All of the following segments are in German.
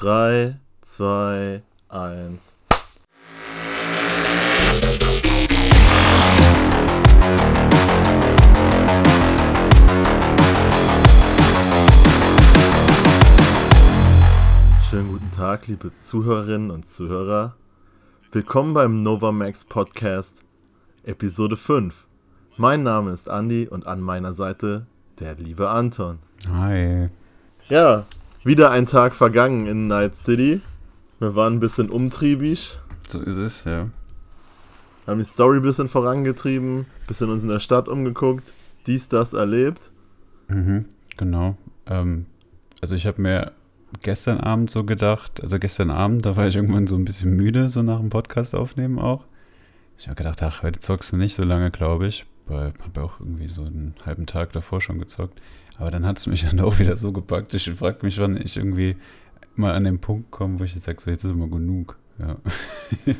3, 2, 1. Schönen guten Tag, liebe Zuhörerinnen und Zuhörer. Willkommen beim Novamax Podcast, Episode 5. Mein Name ist Andy und an meiner Seite der liebe Anton. Hi. Ja, wieder ein Tag vergangen in Night City. Wir waren ein bisschen umtriebig. So ist es, ja. Haben die Story ein bisschen vorangetrieben, bisschen uns in der Stadt umgeguckt, dies, das erlebt. Mhm, genau. Ähm, also ich habe mir gestern Abend so gedacht, also gestern Abend, da war ich irgendwann so ein bisschen müde, so nach dem Podcast aufnehmen auch. Ich habe gedacht, ach, heute zockst du nicht so lange, glaube ich. Weil ich habe auch irgendwie so einen halben Tag davor schon gezockt. Aber dann hat es mich dann auch wieder so gepackt. Ich frage mich, wann ich irgendwie mal an den Punkt komme, wo ich jetzt sage, so jetzt ist immer genug. Ja.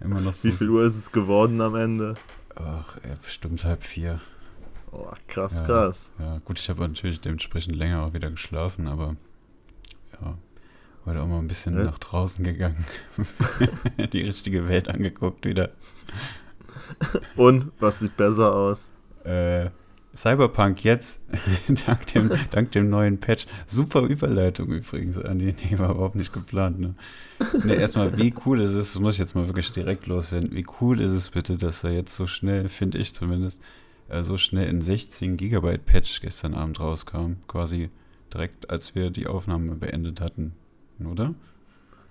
immer noch so Wie viel Uhr ist es geworden am Ende? Ach, ja, bestimmt halb vier. Oh, krass, ja, krass. Ja, gut, ich habe natürlich dementsprechend länger auch wieder geschlafen, aber ja, heute auch mal ein bisschen ja. nach draußen gegangen. Die richtige Welt angeguckt wieder. Und was sieht besser aus? Äh, Cyberpunk jetzt, dank, dem, dank dem neuen Patch. Super Überleitung übrigens, Andi. Nee, war überhaupt nicht geplant. Ne? Nee, erstmal, wie cool ist es, das muss ich jetzt mal wirklich direkt loswerden, wie cool ist es bitte, dass er jetzt so schnell, finde ich zumindest, äh, so schnell in 16 Gigabyte Patch gestern Abend rauskam. Quasi direkt, als wir die Aufnahme beendet hatten, oder?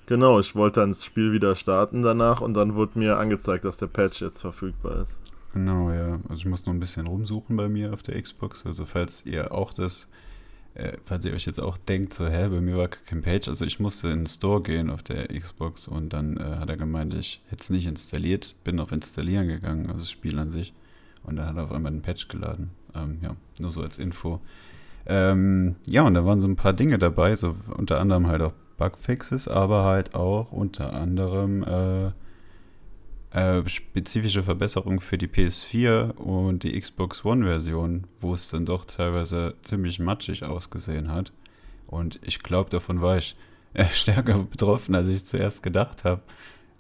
Genau, ich wollte dann das Spiel wieder starten danach und dann wurde mir angezeigt, dass der Patch jetzt verfügbar ist. Genau, ja. Also ich muss noch ein bisschen rumsuchen bei mir auf der Xbox. Also falls ihr auch das, äh, falls ihr euch jetzt auch denkt, so, hä, bei mir war kein Patch. Also ich musste in den Store gehen auf der Xbox und dann äh, hat er gemeint, ich hätte es nicht installiert, bin auf Installieren gegangen, also das Spiel an sich. Und dann hat er auf einmal den Patch geladen. Ähm, ja, nur so als Info. Ähm, ja, und da waren so ein paar Dinge dabei, so unter anderem halt auch Bugfixes, aber halt auch unter anderem äh, äh, spezifische Verbesserungen für die PS4 und die Xbox One-Version, wo es dann doch teilweise ziemlich matschig ausgesehen hat. Und ich glaube, davon war ich äh, stärker betroffen, als ich zuerst gedacht habe.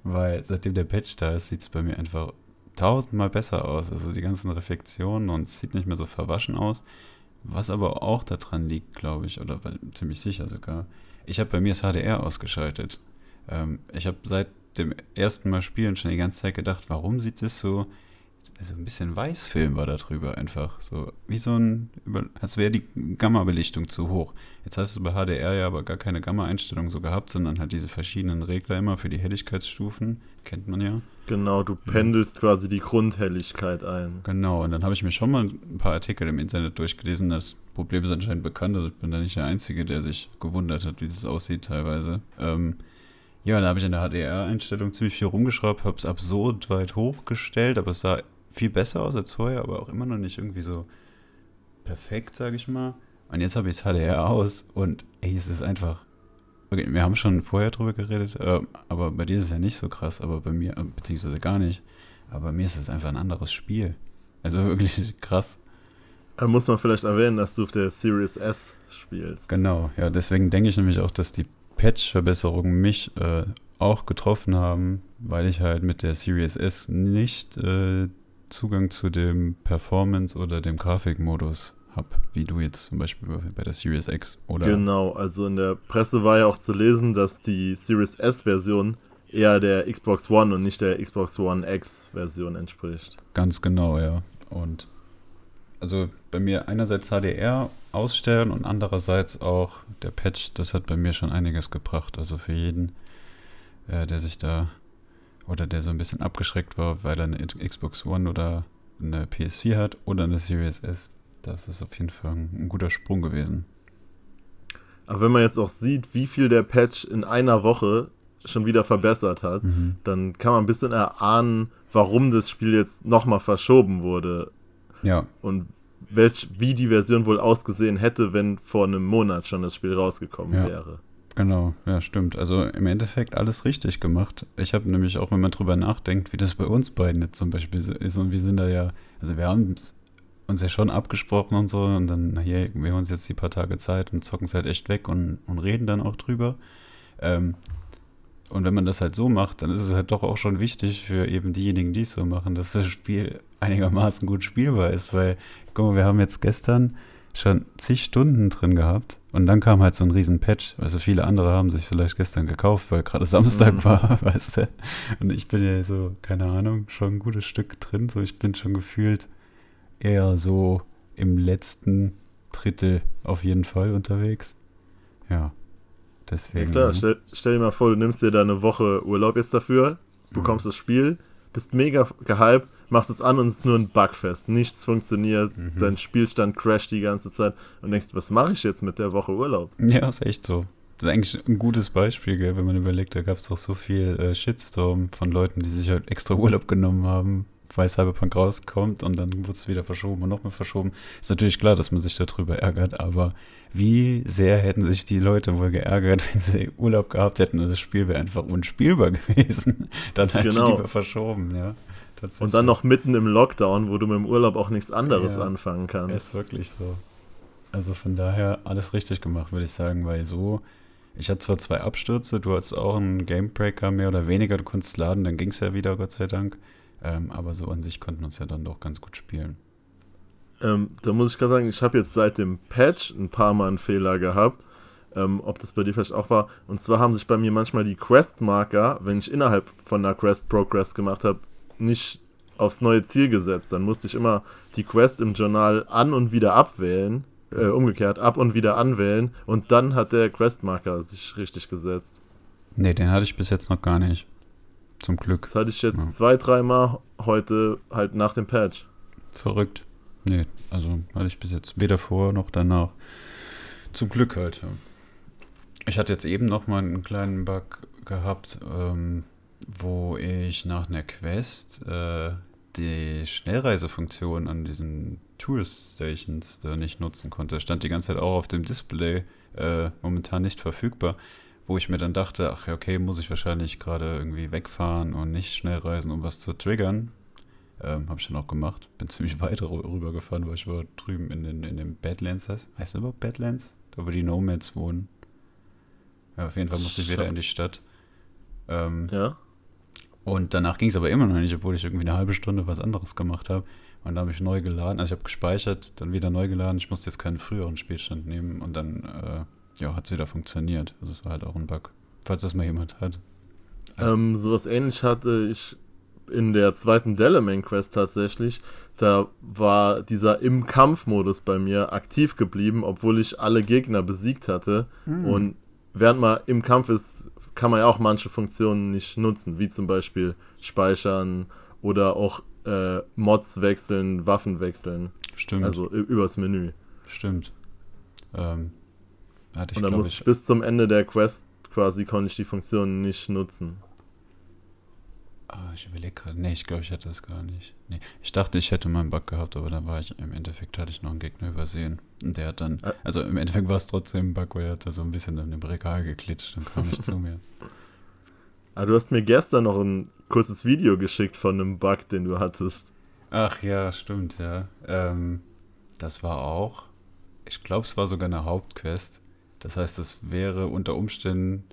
Weil seitdem der Patch da ist, sieht es bei mir einfach tausendmal besser aus. Also die ganzen Reflexionen und es sieht nicht mehr so verwaschen aus. Was aber auch daran liegt, glaube ich, oder ziemlich sicher sogar, ich habe bei mir das HDR ausgeschaltet. Ähm, ich habe seit dem ersten Mal spielen schon die ganze Zeit gedacht, warum sieht das so, also ein bisschen Weißfilm war da drüber einfach. So wie so ein, als wäre die Gamma-Belichtung zu hoch. Jetzt hast du bei HDR ja aber gar keine Gamma-Einstellung so gehabt, sondern halt diese verschiedenen Regler immer für die Helligkeitsstufen. Kennt man ja. Genau, du pendelst ja. quasi die Grundhelligkeit ein. Genau, und dann habe ich mir schon mal ein paar Artikel im Internet durchgelesen. Das Problem ist anscheinend bekannt, also ich bin da nicht der Einzige, der sich gewundert hat, wie das aussieht teilweise. Ähm, ja, da habe ich in der HDR-Einstellung ziemlich viel rumgeschraubt, habe es absurd weit hochgestellt, aber es sah viel besser aus als vorher, aber auch immer noch nicht irgendwie so perfekt, sage ich mal. Und jetzt habe ich das HDR aus und ey, es ist einfach. Okay, wir haben schon vorher drüber geredet, äh, aber bei dir ist es ja nicht so krass, aber bei mir, äh, beziehungsweise gar nicht. Aber bei mir ist es einfach ein anderes Spiel. Also wirklich krass. Da muss man vielleicht erwähnen, dass du auf der Series S spielst. Genau, ja, deswegen denke ich nämlich auch, dass die Patch-Verbesserungen mich äh, auch getroffen haben, weil ich halt mit der Series S nicht äh, Zugang zu dem Performance- oder dem Grafikmodus habe, wie du jetzt zum Beispiel bei der Series X oder. Genau, also in der Presse war ja auch zu lesen, dass die Series S-Version eher der Xbox One und nicht der Xbox One X-Version entspricht. Ganz genau, ja. Und also bei mir einerseits HDR ausstellen und andererseits auch der Patch, das hat bei mir schon einiges gebracht. Also für jeden, äh, der sich da oder der so ein bisschen abgeschreckt war, weil er eine Xbox One oder eine PS4 hat oder eine Series S, das ist auf jeden Fall ein, guter Sprung gewesen. Aber wenn man jetzt auch sieht, wie viel der Patch in einer Woche schon wieder verbessert hat, mhm. dann kann man ein bisschen erahnen, warum das Spiel jetzt nochmal verschoben wurde. Ja. Und welch, wie die Version wohl ausgesehen hätte, wenn vor einem Monat schon das Spiel rausgekommen ja. wäre. Genau, ja, stimmt. Also im Endeffekt alles richtig gemacht. Ich habe nämlich auch, wenn man drüber nachdenkt, wie das bei uns beiden jetzt zum Beispiel ist, und wir sind da ja, also wir haben uns ja schon abgesprochen und so. Und dann, hier, wir haben uns jetzt die paar Tage Zeit und zocken es halt echt weg und, und reden dann auch drüber. Ähm, und wenn man das halt so macht, dann ist es halt doch auch schon wichtig für eben diejenigen, die es so machen, dass das Spiel einigermaßen gut spielbar ist. Weil, guck mal, wir haben jetzt gestern schon zig Stunden drin gehabt und dann kam halt so ein riesen Patch. Also viele andere haben sich vielleicht gestern gekauft, weil gerade Samstag mhm. war, weißt du. Und ich bin ja so, keine Ahnung, schon ein gutes Stück drin. So, ich bin schon gefühlt eher so im letzten Drittel auf jeden Fall unterwegs. Ja. Deswegen. Ja klar, stell, stell, dir mal vor, du nimmst dir da eine Woche Urlaub jetzt dafür, bekommst mhm. das Spiel, bist mega gehypt, machst es an und es ist nur ein Bugfest. Nichts funktioniert, mhm. dein Spielstand crasht die ganze Zeit und denkst, was mache ich jetzt mit der Woche Urlaub? Ja, ist echt so. Das ist eigentlich ein gutes Beispiel, gell, wenn man überlegt, da gab es auch so viel äh, Shitstorm von Leuten, die sich halt extra Urlaub genommen haben, weil Cyberpunk rauskommt und dann wird es wieder verschoben und nochmal verschoben. Ist natürlich klar, dass man sich darüber ärgert, aber wie sehr hätten sich die Leute wohl geärgert, wenn sie Urlaub gehabt hätten und das Spiel wäre einfach unspielbar gewesen. Dann halt genau. lieber verschoben, ja. Und dann noch mitten im Lockdown, wo du mit dem Urlaub auch nichts anderes ja, anfangen kannst. Ist wirklich so. Also von daher alles richtig gemacht, würde ich sagen, weil so, ich hatte zwar zwei Abstürze, du hattest auch einen Gamebreaker mehr oder weniger, du konntest laden, dann ging es ja wieder, Gott sei Dank. Ähm, aber so an sich konnten wir uns ja dann doch ganz gut spielen. Ähm, da muss ich gerade sagen, ich habe jetzt seit dem Patch ein paar Mal einen Fehler gehabt. Ähm, ob das bei dir vielleicht auch war. Und zwar haben sich bei mir manchmal die Quest-Marker, wenn ich innerhalb von einer Quest Progress gemacht habe, nicht aufs neue Ziel gesetzt. Dann musste ich immer die Quest im Journal an und wieder abwählen. Äh, umgekehrt, ab und wieder anwählen. Und dann hat der Quest-Marker sich richtig gesetzt. Nee, den hatte ich bis jetzt noch gar nicht. Zum Glück. Das hatte ich jetzt ja. zwei, dreimal heute halt nach dem Patch. Verrückt. Nee, also hatte ich bis jetzt weder vor noch danach. Zum Glück halt. Ich hatte jetzt eben noch mal einen kleinen Bug gehabt, ähm, wo ich nach einer Quest äh, die Schnellreisefunktion an diesen Tourist Stations da nicht nutzen konnte. Stand die ganze Zeit auch auf dem Display, äh, momentan nicht verfügbar wo ich mir dann dachte, ach ja, okay, muss ich wahrscheinlich gerade irgendwie wegfahren und nicht schnell reisen, um was zu triggern. Ähm, habe ich dann auch gemacht. Bin ziemlich weit rüber gefahren, weil ich war drüben in den, in den Badlands. Heißt, heißt das überhaupt Badlands? Da wo die Nomads wohnen. Ja, auf jeden Fall musste ich wieder in die Stadt. Ähm, ja. Und danach ging es aber immer noch nicht, obwohl ich irgendwie eine halbe Stunde was anderes gemacht habe. Und dann habe ich neu geladen. Also ich habe gespeichert, dann wieder neu geladen. Ich musste jetzt keinen früheren Spielstand nehmen und dann äh, ja, hat es wieder funktioniert. Also es war halt auch ein Bug. Falls das mal jemand hat. Ähm, sowas ähnlich hatte ich in der zweiten Delamain Quest tatsächlich. Da war dieser im Kampfmodus bei mir aktiv geblieben, obwohl ich alle Gegner besiegt hatte. Hm. Und während man im Kampf ist, kann man ja auch manche Funktionen nicht nutzen, wie zum Beispiel speichern oder auch äh, Mods wechseln, Waffen wechseln. Stimmt. Also übers Menü. Stimmt. Ähm, hatte ich, und dann musste ich bis zum Ende der Quest quasi konnte ich die Funktion nicht nutzen. Ah, ich überlege gerade. Nee, ich glaube, ich hätte das gar nicht. Nee, ich dachte, ich hätte mal einen Bug gehabt, aber dann war ich, im Endeffekt hatte ich noch einen Gegner übersehen. Und der hat dann, also im Endeffekt war es trotzdem ein Bug, weil er hat da so ein bisschen in dem Regal geklitscht und kam nicht zu mir. Ah, du hast mir gestern noch ein kurzes Video geschickt von einem Bug, den du hattest. Ach ja, stimmt, ja. Ähm, das war auch, ich glaube, es war sogar eine Hauptquest. Das heißt, das wäre unter Umständen,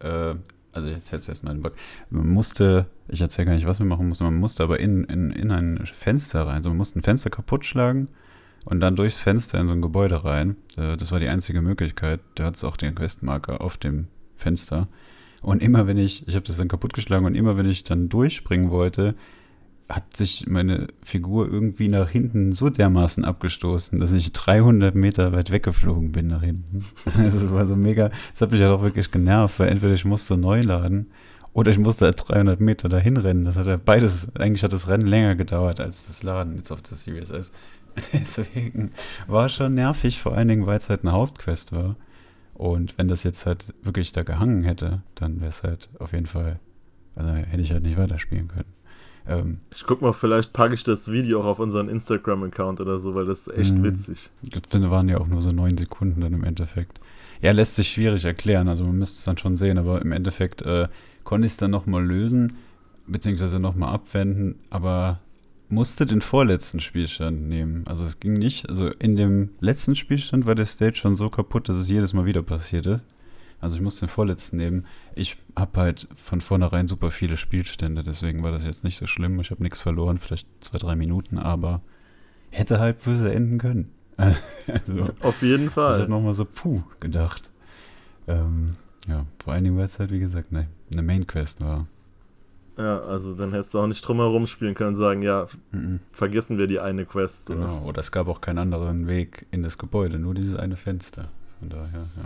äh, also ich erzähle zuerst mal den Bug. Man musste, ich erzähle gar nicht, was wir machen mussten, man musste aber in, in, in ein Fenster rein. Also man musste ein Fenster kaputt schlagen und dann durchs Fenster in so ein Gebäude rein. Äh, das war die einzige Möglichkeit. Da hat es auch den Questmarker auf dem Fenster. Und immer wenn ich, ich habe das dann kaputt geschlagen und immer wenn ich dann durchspringen wollte, hat sich meine Figur irgendwie nach hinten so dermaßen abgestoßen, dass ich 300 Meter weit weggeflogen bin nach hinten. Das war so mega, das hat mich halt auch wirklich genervt, weil entweder ich musste neu laden oder ich musste halt 300 Meter dahin rennen. Das hat ja beides, eigentlich hat das Rennen länger gedauert als das Laden jetzt auf der Series S. Deswegen war schon nervig, vor allen Dingen, weil es halt eine Hauptquest war. Und wenn das jetzt halt wirklich da gehangen hätte, dann wäre es halt auf jeden Fall, also hätte ich halt nicht weiterspielen können. Ähm, ich guck mal, vielleicht packe ich das Video auch auf unseren Instagram-Account oder so, weil das ist echt mh, witzig. Ich finde, waren ja auch nur so neun Sekunden dann im Endeffekt. Ja, lässt sich schwierig erklären, also man müsste es dann schon sehen, aber im Endeffekt äh, konnte ich es dann nochmal lösen, beziehungsweise nochmal abwenden, aber musste den vorletzten Spielstand nehmen. Also es ging nicht. Also in dem letzten Spielstand war der Stage schon so kaputt, dass es jedes Mal wieder passierte. Also ich musste den vorletzten nehmen. Ich habe halt von vornherein super viele Spielstände, deswegen war das jetzt nicht so schlimm. Ich habe nichts verloren, vielleicht zwei, drei Minuten, aber hätte halt böse enden können. also, Auf jeden Fall. Ich habe nochmal so, puh, gedacht. Ähm, ja, vor allen Dingen, weil es halt, wie gesagt, ne, eine Main Quest war. Ja, also dann hättest du auch nicht drumherum spielen können und sagen, ja, mhm. vergessen wir die eine Quest. So. Genau, oder es gab auch keinen anderen Weg in das Gebäude, nur dieses eine Fenster. Von daher, ja.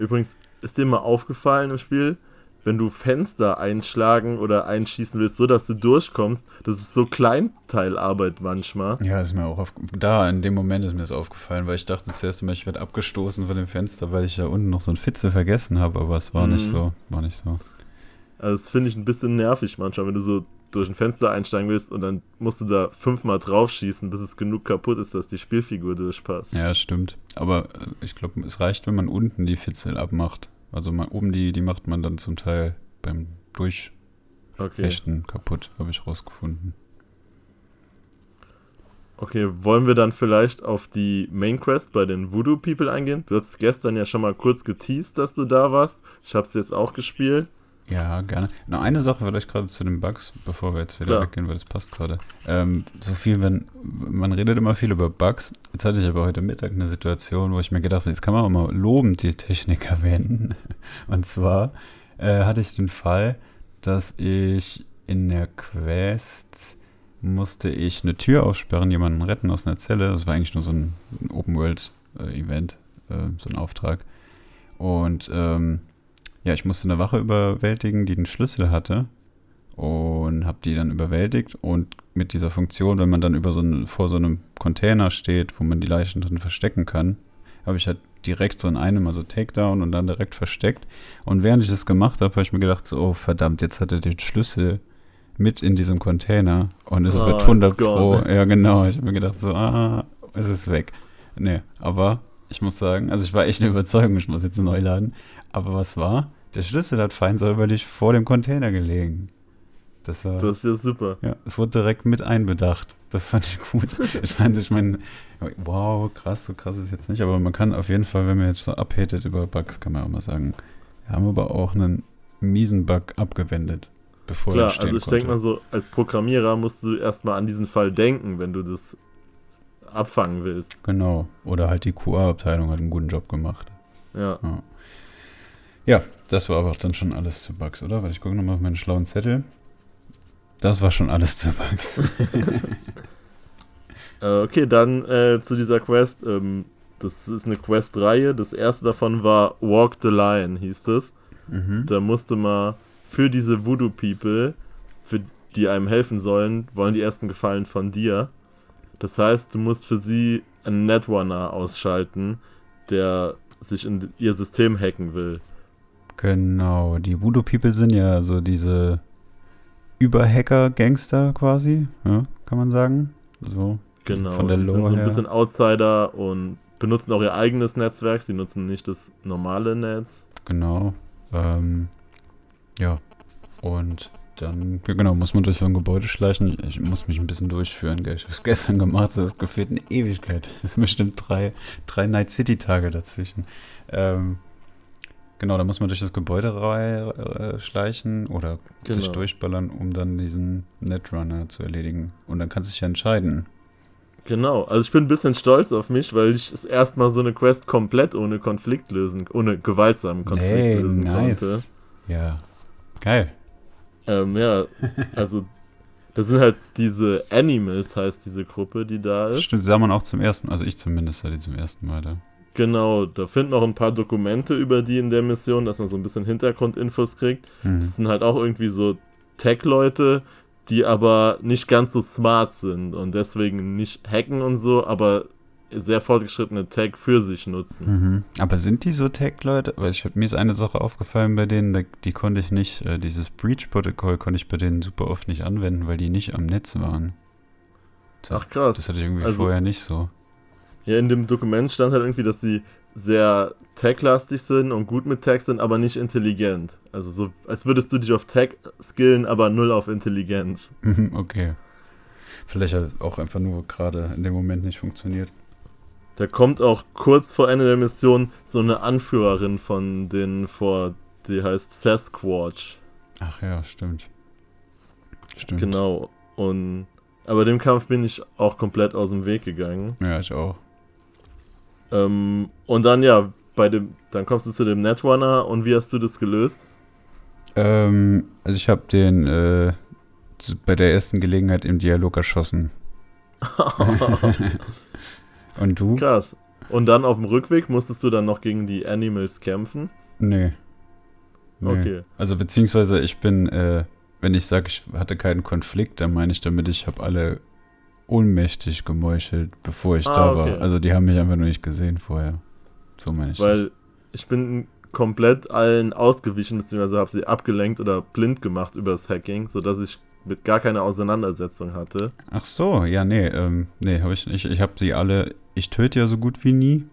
Übrigens, ist dir mal aufgefallen im Spiel, wenn du Fenster einschlagen oder einschießen willst, so dass du durchkommst, das ist so Kleinteilarbeit manchmal. Ja, ist mir auch auf, da in dem Moment ist mir das aufgefallen, weil ich dachte zuerst immer, ich werde abgestoßen von dem Fenster, weil ich ja unten noch so ein Fitze vergessen habe, aber es war mhm. nicht so, war nicht so. Also das finde ich ein bisschen nervig manchmal, wenn du so durch ein Fenster einsteigen willst und dann musst du da fünfmal drauf schießen, bis es genug kaputt ist, dass die Spielfigur durchpasst. Ja, stimmt. Aber äh, ich glaube, es reicht, wenn man unten die Fitzel abmacht. Also man, oben die, die macht man dann zum Teil beim Durchfechten okay. kaputt, habe ich rausgefunden. Okay, wollen wir dann vielleicht auf die Main Quest bei den Voodoo People eingehen? Du hast gestern ja schon mal kurz geteased, dass du da warst. Ich habe es jetzt auch gespielt. Ja, gerne. Noch eine Sache vielleicht gerade zu den Bugs, bevor wir jetzt wieder Klar. weggehen, weil das passt gerade. Ähm, so viel, wenn man redet immer viel über Bugs. Jetzt hatte ich aber heute Mittag eine Situation, wo ich mir gedacht habe, jetzt kann man auch mal lobend die Technik erwähnen. Und zwar äh, hatte ich den Fall, dass ich in der Quest musste ich eine Tür aufsperren, jemanden retten aus einer Zelle. Das war eigentlich nur so ein, ein Open-World-Event, äh, äh, so ein Auftrag. Und ähm, ja, ich musste eine Wache überwältigen, die den Schlüssel hatte und habe die dann überwältigt und mit dieser Funktion, wenn man dann über so einen, vor so einem Container steht, wo man die Leichen drin verstecken kann, habe ich halt direkt so in einem, also Takedown und dann direkt versteckt. Und während ich das gemacht habe, habe ich mir gedacht, so, oh verdammt, jetzt hat er den Schlüssel mit in diesem Container und es oh, wird 100 Pro. Ja, genau. Ich habe mir gedacht, so, ah, es ist weg. Nee, aber ich muss sagen, also ich war echt eine Überzeugung, ich muss jetzt neu laden. Aber was war? Der Schlüssel hat fein säuberlich vor dem Container gelegen. Das war. Das ist ja super. Ja, es wurde direkt mit einbedacht. Das fand ich gut. ich meine, ich meine, wow, krass, so krass ist jetzt nicht, aber man kann auf jeden Fall, wenn man jetzt so abhatet über Bugs, kann man auch mal sagen, wir haben aber auch einen miesen Bug abgewendet, bevor Klar, also ich denke mal so, als Programmierer musst du erstmal an diesen Fall denken, wenn du das abfangen willst. Genau. Oder halt die QA-Abteilung hat einen guten Job gemacht. Ja. ja. Ja, das war aber dann schon alles zu Bugs, oder? Weil ich gucke nochmal auf meinen schlauen Zettel. Das war schon alles zu Bugs. Äh, okay, dann äh, zu dieser Quest. Ähm, das ist eine Quest-Reihe. Das erste davon war Walk the Line, hieß das. Mhm. Da musste man für diese Voodoo People, für die einem helfen sollen, wollen die ersten Gefallen von dir. Das heißt, du musst für sie einen Netrunner ausschalten, der sich in ihr System hacken will. Genau, die Voodoo People sind ja so diese Überhacker-Gangster quasi, ja, kann man sagen. So genau, von der die Lore sind so ein bisschen Outsider und benutzen auch ihr eigenes Netzwerk. Sie nutzen nicht das normale Netz. Genau. Ähm, ja. Und dann, genau, muss man durch so ein Gebäude schleichen. Ich muss mich ein bisschen durchführen, gell? Ich habe es gestern gemacht, das gefühlt eine Ewigkeit. Es sind bestimmt drei, drei Night City-Tage dazwischen. Ähm, Genau, da muss man durch das Gebäude äh, schleichen oder genau. sich durchballern, um dann diesen Netrunner zu erledigen. Und dann kannst du dich ja entscheiden. Genau, also ich bin ein bisschen stolz auf mich, weil ich das erstmal so eine Quest komplett ohne Konflikt lösen, ohne gewaltsamen Konflikt hey, lösen nice. konnte. Ja, geil. Ähm, ja, also das sind halt diese Animals, heißt diese Gruppe, die da ist. Stimmt, sah man auch zum ersten, also ich zumindest sah die zum ersten Mal da. Genau, da finden auch ein paar Dokumente über die in der Mission, dass man so ein bisschen Hintergrundinfos kriegt. Mhm. Das sind halt auch irgendwie so Tech-Leute, die aber nicht ganz so smart sind und deswegen nicht hacken und so, aber sehr fortgeschrittene Tech für sich nutzen. Mhm. Aber sind die so Tech-Leute? Weil ich, mir ist eine Sache aufgefallen bei denen, die konnte ich nicht, äh, dieses Breach-Protokoll konnte ich bei denen super oft nicht anwenden, weil die nicht am Netz waren. Das, Ach krass. Das hatte ich irgendwie also, vorher nicht so. Ja, in dem Dokument stand halt irgendwie, dass sie sehr tech-lastig sind und gut mit Tech sind, aber nicht intelligent. Also so, als würdest du dich auf Tech skillen, aber null auf Intelligenz. Mhm, okay. vielleicht halt auch einfach nur gerade in dem Moment nicht funktioniert. Da kommt auch kurz vor Ende der Mission so eine Anführerin von denen vor, die heißt Sasquatch. Ach ja, stimmt. Stimmt. Genau. Und aber dem Kampf bin ich auch komplett aus dem Weg gegangen. Ja, ich auch. Ähm, und dann ja, bei dem, dann kommst du zu dem Netrunner und wie hast du das gelöst? Ähm, also ich habe den äh, bei der ersten Gelegenheit im Dialog erschossen. und du? Krass. Und dann auf dem Rückweg musstest du dann noch gegen die Animals kämpfen? Nee. nee. Okay. Also beziehungsweise ich bin, äh, wenn ich sage, ich hatte keinen Konflikt, dann meine ich damit, ich habe alle ohnmächtig gemeuchelt, bevor ich ah, da okay. war. Also die haben mich einfach nur nicht gesehen vorher. So meine ich. Weil das. ich bin komplett allen ausgewichen, beziehungsweise habe sie abgelenkt oder blind gemacht über das Hacking, sodass ich mit gar keine Auseinandersetzung hatte. Ach so, ja, nee, ähm, nee, habe ich nicht. Ich habe sie alle, ich töte ja so gut wie nie,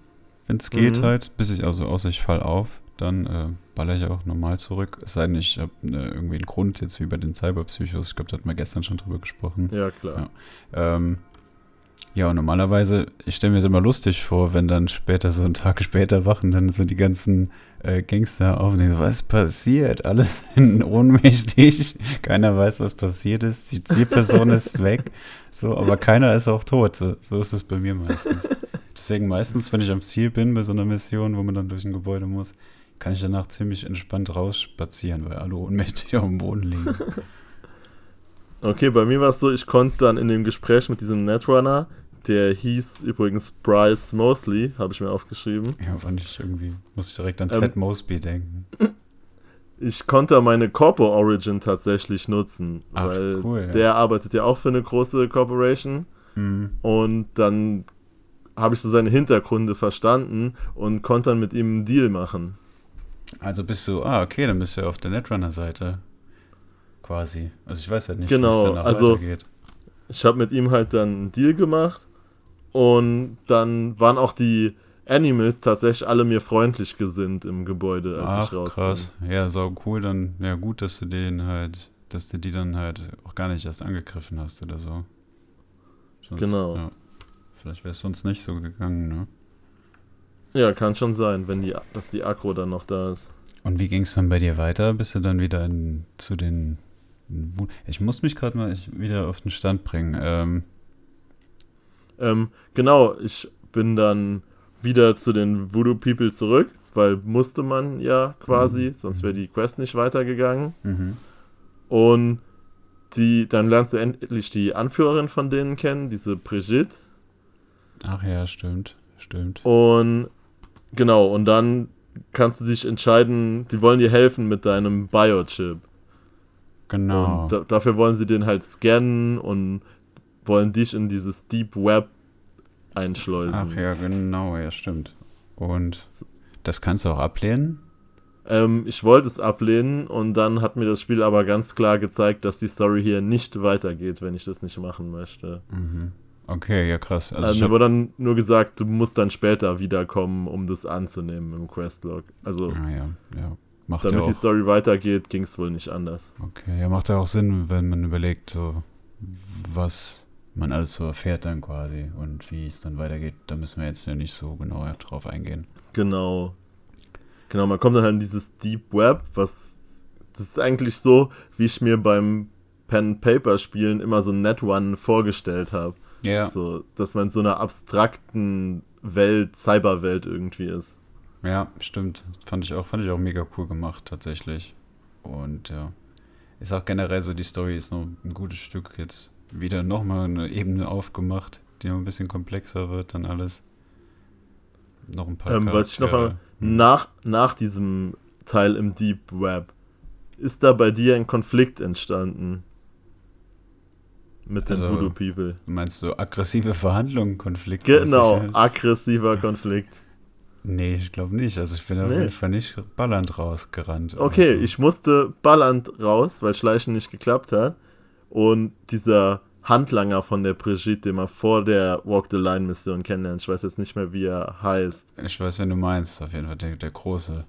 wenn es geht mhm. halt, bis ich also außer ich fall auf, dann äh, baller ich auch normal zurück. Es sei denn, ich habe äh, irgendwie einen Grund, jetzt wie bei den Cyberpsychos, ich glaube, da hatten wir gestern schon drüber gesprochen. Ja, klar. Ja, ähm, ja, und normalerweise, ich stelle mir das immer lustig vor, wenn dann später, so einen Tag später wachen, dann so die ganzen äh, Gangster auf und denken, was passiert? Alles sind ohnmächtig, keiner weiß, was passiert ist, die Zielperson ist weg, so, aber keiner ist auch tot. So, so ist es bei mir meistens. Deswegen meistens, wenn ich am Ziel bin bei so einer Mission, wo man dann durch ein Gebäude muss, kann ich danach ziemlich entspannt rausspazieren, weil alle ohnmächtig auf dem Boden liegen. Okay, bei mir war es so, ich konnte dann in dem Gespräch mit diesem Netrunner der hieß übrigens Bryce Mosley, habe ich mir aufgeschrieben. Ja, fand ich irgendwie, muss ich direkt an ähm, Ted Mosby denken. Ich konnte meine Corpo Origin tatsächlich nutzen, Ach, weil cool, ja. der arbeitet ja auch für eine große Corporation. Mhm. Und dann habe ich so seine Hintergründe verstanden und konnte dann mit ihm einen Deal machen. Also bist du, ah, okay, dann bist du ja auf der Netrunner-Seite. Quasi. Also ich weiß halt nicht, genau, wie es danach also, weitergeht. Ich habe mit ihm halt dann einen Deal gemacht und dann waren auch die Animals tatsächlich alle mir freundlich gesinnt im Gebäude, als Ach, ich raus krass. Ja, so cool. Dann, ja, gut, dass du den halt, dass du die dann halt auch gar nicht erst angegriffen hast oder so. Sonst, genau. Ja, vielleicht wäre es sonst nicht so gegangen, ne? Ja, kann schon sein, wenn die, dass die Akro dann noch da ist. Und wie ging es dann bei dir weiter? Bist du dann wieder in, zu den. Ich muss mich gerade mal wieder auf den Stand bringen. Ähm, ähm, genau, ich bin dann wieder zu den Voodoo People zurück, weil musste man ja quasi, mhm. sonst wäre die Quest nicht weitergegangen. Mhm. Und die, dann lernst du endlich die Anführerin von denen kennen, diese Brigitte. Ach ja, stimmt, stimmt. Und genau, und dann kannst du dich entscheiden, die wollen dir helfen mit deinem Biochip. Genau. Und da, dafür wollen sie den halt scannen und wollen dich in dieses Deep Web einschleusen. Ach ja, genau, ja, stimmt. Und das kannst du auch ablehnen? Ähm, ich wollte es ablehnen und dann hat mir das Spiel aber ganz klar gezeigt, dass die Story hier nicht weitergeht, wenn ich das nicht machen möchte. Mhm. Okay, ja krass. Also also mir wurde dann nur gesagt, du musst dann später wiederkommen, um das anzunehmen im Questlog. Also ah, ja, ja. Macht damit ja die Story weitergeht, ging es wohl nicht anders. Okay, ja, macht ja auch Sinn, wenn man überlegt, so was man alles so erfährt dann quasi und wie es dann weitergeht, da müssen wir jetzt ja nicht so genau drauf eingehen. Genau. Genau, man kommt dann halt in dieses Deep Web, was das ist eigentlich so, wie ich mir beim Pen Paper Spielen immer so Net One vorgestellt habe. Ja. So, dass man in so einer abstrakten Welt, Cyberwelt irgendwie ist. Ja, stimmt. Fand ich auch, fand ich auch mega cool gemacht, tatsächlich. Und ja. Ich sag generell so, die Story ist noch ein gutes Stück jetzt wieder nochmal eine Ebene aufgemacht, die noch ein bisschen komplexer wird, dann alles. Noch ein paar. Ähm, was ich noch mal, nach, nach diesem Teil im Deep Web, ist da bei dir ein Konflikt entstanden? Mit den also, Voodoo People. Meinst du aggressive Verhandlungen, Konflikte? Genau, aggressiver Konflikt. Nee, ich glaube nicht. Also ich bin nee. auf jeden Fall nicht ballernd rausgerannt. Okay, so. ich musste ballernd raus, weil Schleichen nicht geklappt hat. Und dieser Handlanger von der Brigitte, den man vor der Walk the Line Mission kennenlernt, ich weiß jetzt nicht mehr, wie er heißt. Ich weiß, wen du meinst, auf jeden Fall, der, der große.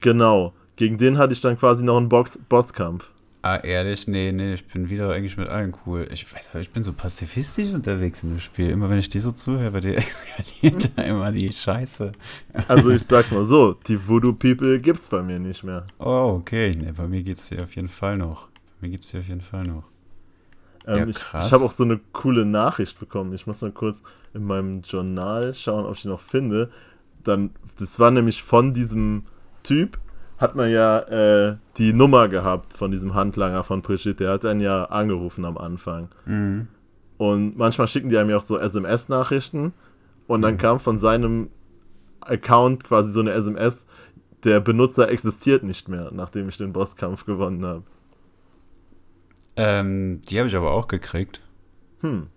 Genau. Gegen den hatte ich dann quasi noch einen Box Bosskampf. Ah, ehrlich? Nee, nee, ich bin wieder eigentlich mit allen cool. Ich weiß, ich bin so pazifistisch unterwegs in dem Spiel. Immer wenn ich dir so zuhöre, bei dir eskaliert da immer die Scheiße. Also ich sag's mal so, die Voodoo People gibt's bei mir nicht mehr. Oh, okay. Nee, bei mir geht's dir auf jeden Fall noch. Bei mir gibt's dir auf jeden Fall noch. Ähm, Ja, ich ich habe auch so eine coole Nachricht bekommen. Ich muss mal kurz in meinem Journal schauen, ob ich die noch finde. Dann, das war nämlich von diesem Typ, hat man ja äh, die Nummer gehabt von diesem Handlanger von Brigitte. Der hat einen ja angerufen am Anfang. Mhm. Und manchmal schicken die einem ja auch so SMS-Nachrichten. Und Mhm. dann kam von seinem Account quasi so eine SMS, der Benutzer existiert nicht mehr, nachdem ich den Bosskampf gewonnen habe. Ähm, die habe ich aber auch gekriegt. Hm.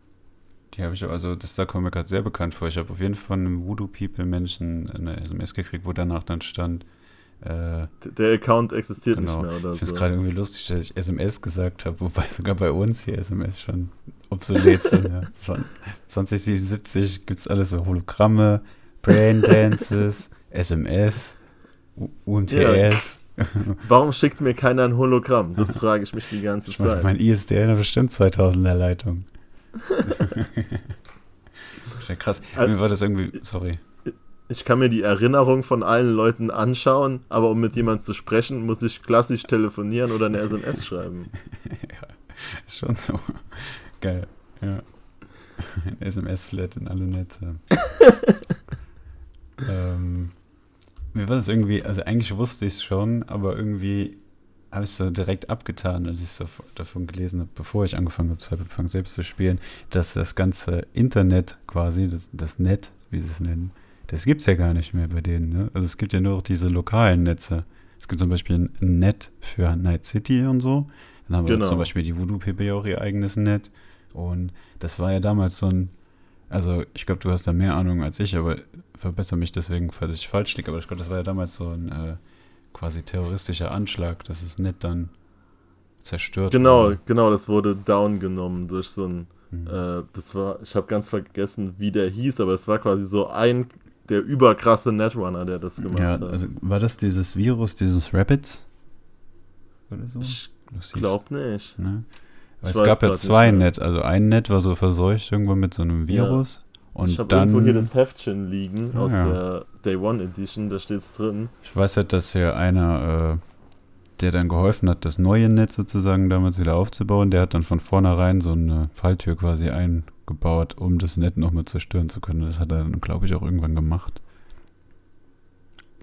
Die habe ich, also das da kommt mir gerade sehr bekannt vor. Ich habe auf jeden Fall von einem Voodoo People Menschen eine SMS gekriegt, wo danach dann stand, äh, Der Account existiert genau. nicht mehr oder ich finde es so. gerade irgendwie lustig, dass ich SMS gesagt habe, wobei sogar bei uns hier SMS schon obsolet sind. Ja. Von 2077 gibt es alles so Hologramme, Brain Dances, SMS, UMTS. Warum schickt mir keiner ein Hologramm? Das frage ich mich die ganze Ich Zeit. mein ISDN hat bestimmt 2000er Leitung. ist ja krass. Al- Mir war das irgendwie, sorry. Ich kann mir die Erinnerung von allen Leuten anschauen, aber um mit jemandem zu sprechen, muss ich klassisch telefonieren oder eine SMS schreiben. Ist schon so. Geil. Ja. SMS-Flat in alle Netze. Mir war das irgendwie, also eigentlich wusste ich es schon, aber irgendwie habe ich es so direkt abgetan, als ich so davon gelesen habe, bevor ich angefangen habe, Cyberpunk selbst zu spielen, dass das ganze Internet quasi, das, das Net, wie sie es nennen, das gibt es ja gar nicht mehr bei denen. Ne? Also es gibt ja nur noch diese lokalen Netze. Es gibt zum Beispiel ein Net für Night City und so. Dann haben wir Genau. zum Beispiel die Voodoo PP auch ihr eigenes Net. Und das war ja damals so ein, also ich glaube, du hast da mehr Ahnung als ich, aber verbessere mich deswegen, falls ich falsch liege. Aber ich glaube, das war ja damals so ein äh, quasi terroristischer Anschlag, dass das Net dann zerstört Genau, wurde. genau, das wurde down genommen durch so ein, Mhm. äh, das war, ich habe ganz vergessen, wie der hieß, aber es war quasi so ein, der überkrasse Netrunner, der das gemacht ja, hat. also war das dieses Virus, dieses Rapids? Oder so? ich Das hieß- glaub nicht. Ne? Es gab ja nicht zwei. Net. Also ein Net war so verseucht irgendwann mit so einem. Virus. Und ich habe irgendwo hier das Heftchen liegen Ah, aus ja. der Day One Edition, da steht's drin. Ich weiß halt, dass hier einer, äh, der dann geholfen hat, das neue Netz sozusagen damals wieder aufzubauen, der hat dann von vornherein so eine Falltür quasi eingebaut, um das Net nochmal zerstören zu können. Das hat er dann, glaube ich, auch irgendwann gemacht.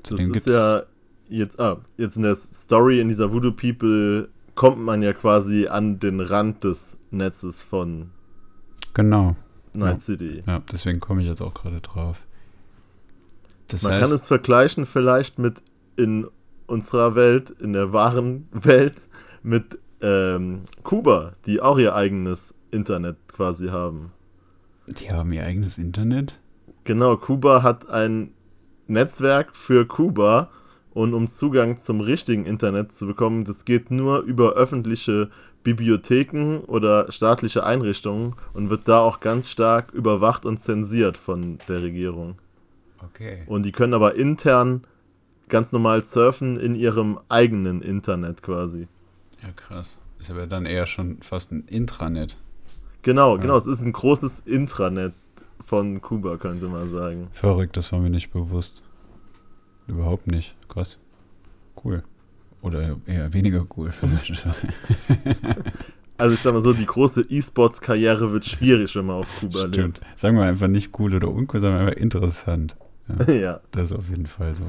Das Zudem ist gibt's- ja jetzt, ah, jetzt in der Story in dieser Voodoo People kommt man ja quasi an den Rand des Netzes von Genau. Night Ja. City. Ja, deswegen komme ich jetzt auch gerade drauf. Das Man heißt, kann es vergleichen vielleicht mit in unserer Welt, in der wahren Welt, mit ähm, Kuba, die auch ihr eigenes Internet quasi haben. die haben ihr eigenes Internet. Genau, Kuba hat ein Netzwerk für Kuba und um Zugang zum richtigen Internet zu bekommen, das geht nur über öffentliche Bibliotheken oder staatliche Einrichtungen und wird da auch ganz stark überwacht und zensiert von der Regierung. Okay. Und die können aber intern ganz normal surfen in ihrem eigenen Internet quasi. Ja, krass. Ist aber dann eher schon fast ein Intranet. Genau, Ja. genau, es ist ein großes Intranet von Kuba, könnte man sagen. Verrückt, das war mir nicht bewusst. Überhaupt nicht. Krass. Cool. Oder eher weniger cool vielleicht. Also ich sag mal so, die große E-Sports-Karriere wird schwierig, wenn man auf Kuba Stimmt. Sagen wir einfach nicht cool oder uncool, sondern einfach interessant. Ja, lebt. ja. das ist auf jeden Fall so.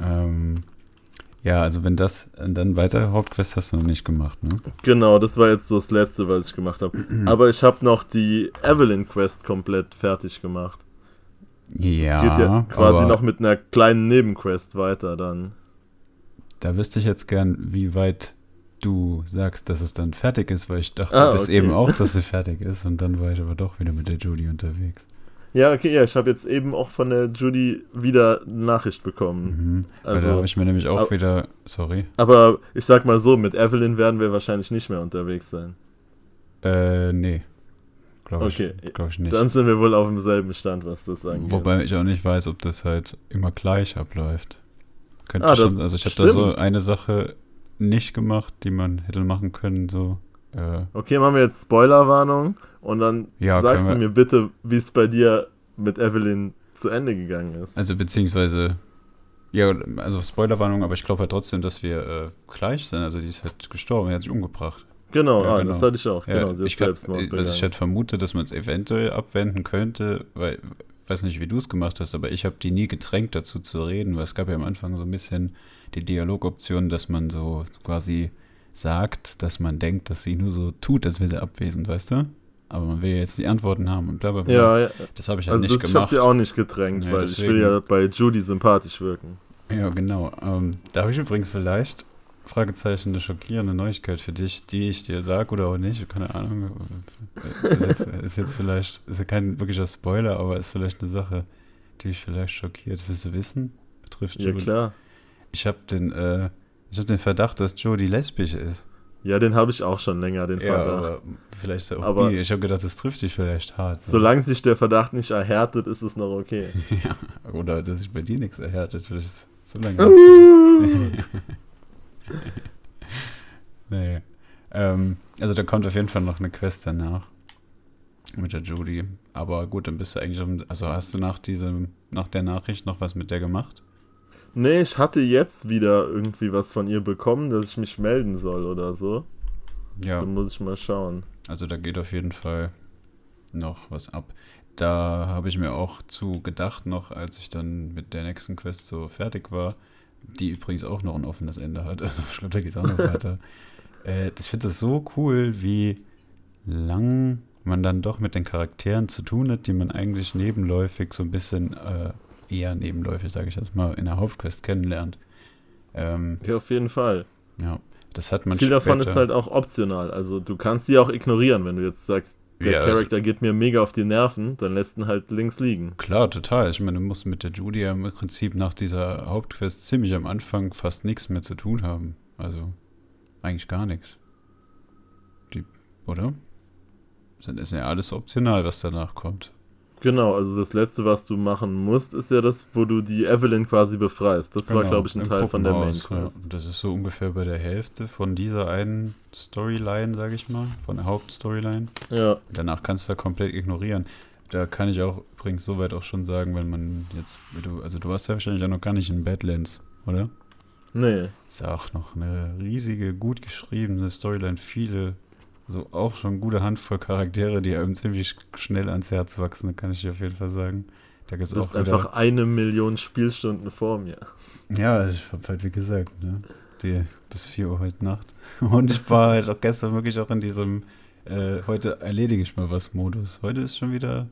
Ähm, ja, also wenn das, dann weiter Hauptquest hast du noch nicht gemacht, ne? Genau, das war jetzt so das Letzte, was ich gemacht habe. Aber ich habe noch die Evelyn Quest komplett fertig gemacht. Ja, es geht ja quasi noch mit einer kleinen Nebenquest weiter dann. Da wüsste ich jetzt gern, wie weit du sagst, dass es dann fertig ist, weil ich dachte Ah, bis okay. eben auch, dass sie fertig ist und dann war ich aber doch wieder mit der Judy unterwegs. Ja, okay, ja, ich habe jetzt eben auch von der Judy wieder Nachricht bekommen. Mhm. Also, habe ich mir nämlich auch aber- wieder, sorry, Aber ich sag mal so, mit Evelyn werden wir wahrscheinlich nicht mehr unterwegs sein. äh, nee, glaube Okay, ich, glaube ich nicht. dann sind wir wohl auf demselben Stand, was das angeht. Wobei ich auch nicht weiß, ob das halt immer gleich abläuft. Könnte Ah, schon, also ich habe da so eine Sache nicht gemacht, die man hätte machen können. So. Äh, Okay, machen wir jetzt Spoilerwarnung und dann Ja, sagst du mir bitte, wie es bei dir mit Evelyn zu Ende gegangen ist. also beziehungsweise, ja, also Spoilerwarnung, aber ich glaube halt trotzdem, dass wir äh, gleich sind. Also die ist halt gestorben, er hat sich umgebracht. Genau, Ja, ah, genau. das hatte ich auch. Ja, genau, ich, glaub, Selbstmord äh, also ich hätte vermutet, dass man es eventuell abwenden könnte, weil, weiß nicht, wie du es gemacht hast, aber ich habe die nie gedrängt, dazu zu reden, weil es gab ja am Anfang so ein bisschen die Dialogoption, dass man so quasi sagt, dass man denkt, dass sie nur so tut, als wäre sie abwesend, weißt du? Aber man will ja jetzt die Antworten haben und bla bla bla. ja, ja, Das habe ich halt also nicht das, ich habe gemacht. sie auch nicht gedrängt, Ja, weil ich deswegen. will ja bei Judy sympathisch wirken. Ja, genau. Ähm, da habe ich übrigens vielleicht, Fragezeichen, eine schockierende Neuigkeit für dich, die ich dir sage oder auch nicht, keine Ahnung. Ist jetzt, ist jetzt vielleicht, ist ja kein wirklicher Spoiler, aber ist vielleicht eine Sache, die dich vielleicht schockiert. Willst du wissen? Betrifft Ja, klar. Ich habe den, äh, ich habe den Verdacht, dass Jodie lesbisch ist. Ja, den habe ich auch schon länger, den Verdacht. aber vielleicht ist er auch Aber-. Ich habe gedacht, das trifft dich vielleicht hart. so. Solange sich der Verdacht nicht erhärtet, ist es noch okay. ja, oder dass sich bei dir nichts erhärtet. Vielleicht ist es so lange. nee. Ähm, also da kommt auf jeden Fall noch eine Quest danach. Mit der Judy. Aber gut, dann bist du eigentlich um, Also hast du nach diesem, nach der Nachricht noch was mit der gemacht? Nee, ich hatte jetzt wieder irgendwie was von ihr bekommen, dass ich mich melden soll oder so. Ja. Dann muss ich mal schauen. Also da geht auf jeden Fall noch was ab. Da habe ich mir auch zu gedacht, noch als ich dann mit der nächsten Quest so fertig war, die übrigens auch noch ein offenes Ende hat. Also ich glaube, da geht es auch noch weiter. Äh, ich finde das so cool, wie lang man dann doch mit den Charakteren zu tun hat, die man eigentlich nebenläufig so ein bisschen, äh, eher nebenläufig, sage ich jetzt mal, in der Hauptquest kennenlernt. Ähm, Ja, auf jeden Fall. ja, das hat man Viel davon ist später- halt auch optional. Also du kannst die auch ignorieren, wenn du jetzt sagst, der Ja, also- Charakter geht mir mega auf die Nerven, dann lässt ihn halt links liegen. Klar, total. Ich meine, du musst mit der Judy ja im Prinzip nach dieser Hauptquest ziemlich am Anfang fast nichts mehr zu tun haben. Also eigentlich gar nichts. Die, oder? Das ist ja alles optional, was danach kommt. Genau, also das letzte, was du machen musst, ist ja das, wo du die Evelyn quasi befreist. Das war, Genau, glaube ich, ein Teil von der Main ja. Quest. Und Das ist so ungefähr bei der Hälfte von dieser einen Storyline, sage ich mal, von der Hauptstoryline. Ja, Danach kannst du ja komplett ignorieren. Da kann ich auch übrigens soweit auch schon sagen, wenn man jetzt, also du warst ja wahrscheinlich auch noch gar nicht in Badlands, oder? Nee. Ist ja auch noch eine riesige, gut geschriebene Storyline. Viele, so auch schon gute Handvoll Charaktere, die einem ziemlich schnell ans Herz wachsen, kann ich dir auf jeden Fall sagen. Da gibt es Du auch bist einfach eine Million Spielstunden vor mir. Ja, ich hab halt wie gesagt, ne? Die bis 4 Uhr heute Nacht. Und ich war halt auch gestern wirklich auch in diesem äh, heute erledige ich mal was Modus. Heute ist schon wieder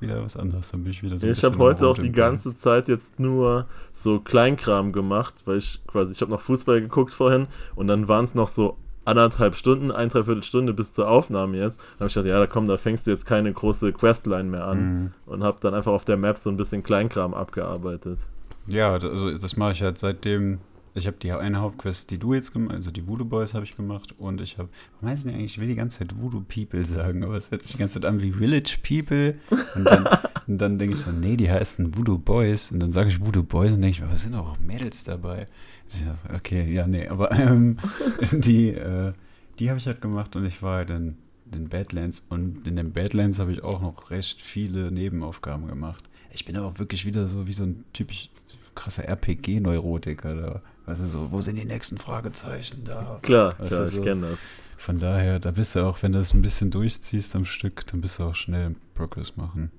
wieder was anderes. Dann bin ich wieder so ich habe heute auch die ganze Zeit jetzt nur so Kleinkram gemacht, weil ich quasi, ich habe noch Fußball geguckt vorhin und dann waren es noch so anderthalb Stunden, ein, dreiviertel Stunde bis zur Aufnahme jetzt. Dann habe ich gedacht, ja, da komm, da fängst du jetzt keine große Questline mehr an Mhm. und habe dann einfach auf der Map so ein bisschen Kleinkram abgearbeitet. Ja, da- also das mache ich halt seitdem. Ich habe die eine Hauptquest, die du jetzt gemacht also die Voodoo Boys habe ich gemacht und ich habe, warum heißen die eigentlich, ich will die ganze Zeit Voodoo People sagen, aber es hört sich die ganze Zeit an wie Village People und dann, und dann denke ich so, nee, die heißen Voodoo Boys und dann sage ich Voodoo Boys und denke ich, aber es sind auch Mädels dabei. Sag, Okay, ja, nee, aber ähm, die, äh, die habe ich halt gemacht und ich war halt in den Badlands und in den Badlands habe ich auch noch recht viele Nebenaufgaben gemacht. Ich bin aber auch wirklich wieder so wie so ein typisch krasser RPG-Neurotiker da. Weißt du, so, wo sind die nächsten Fragezeichen da? Klar, Weißt klar, du, ich so- kenne das. Von daher, da bist du auch, wenn du das ein bisschen durchziehst am Stück, dann bist du auch schnell im Progress machen.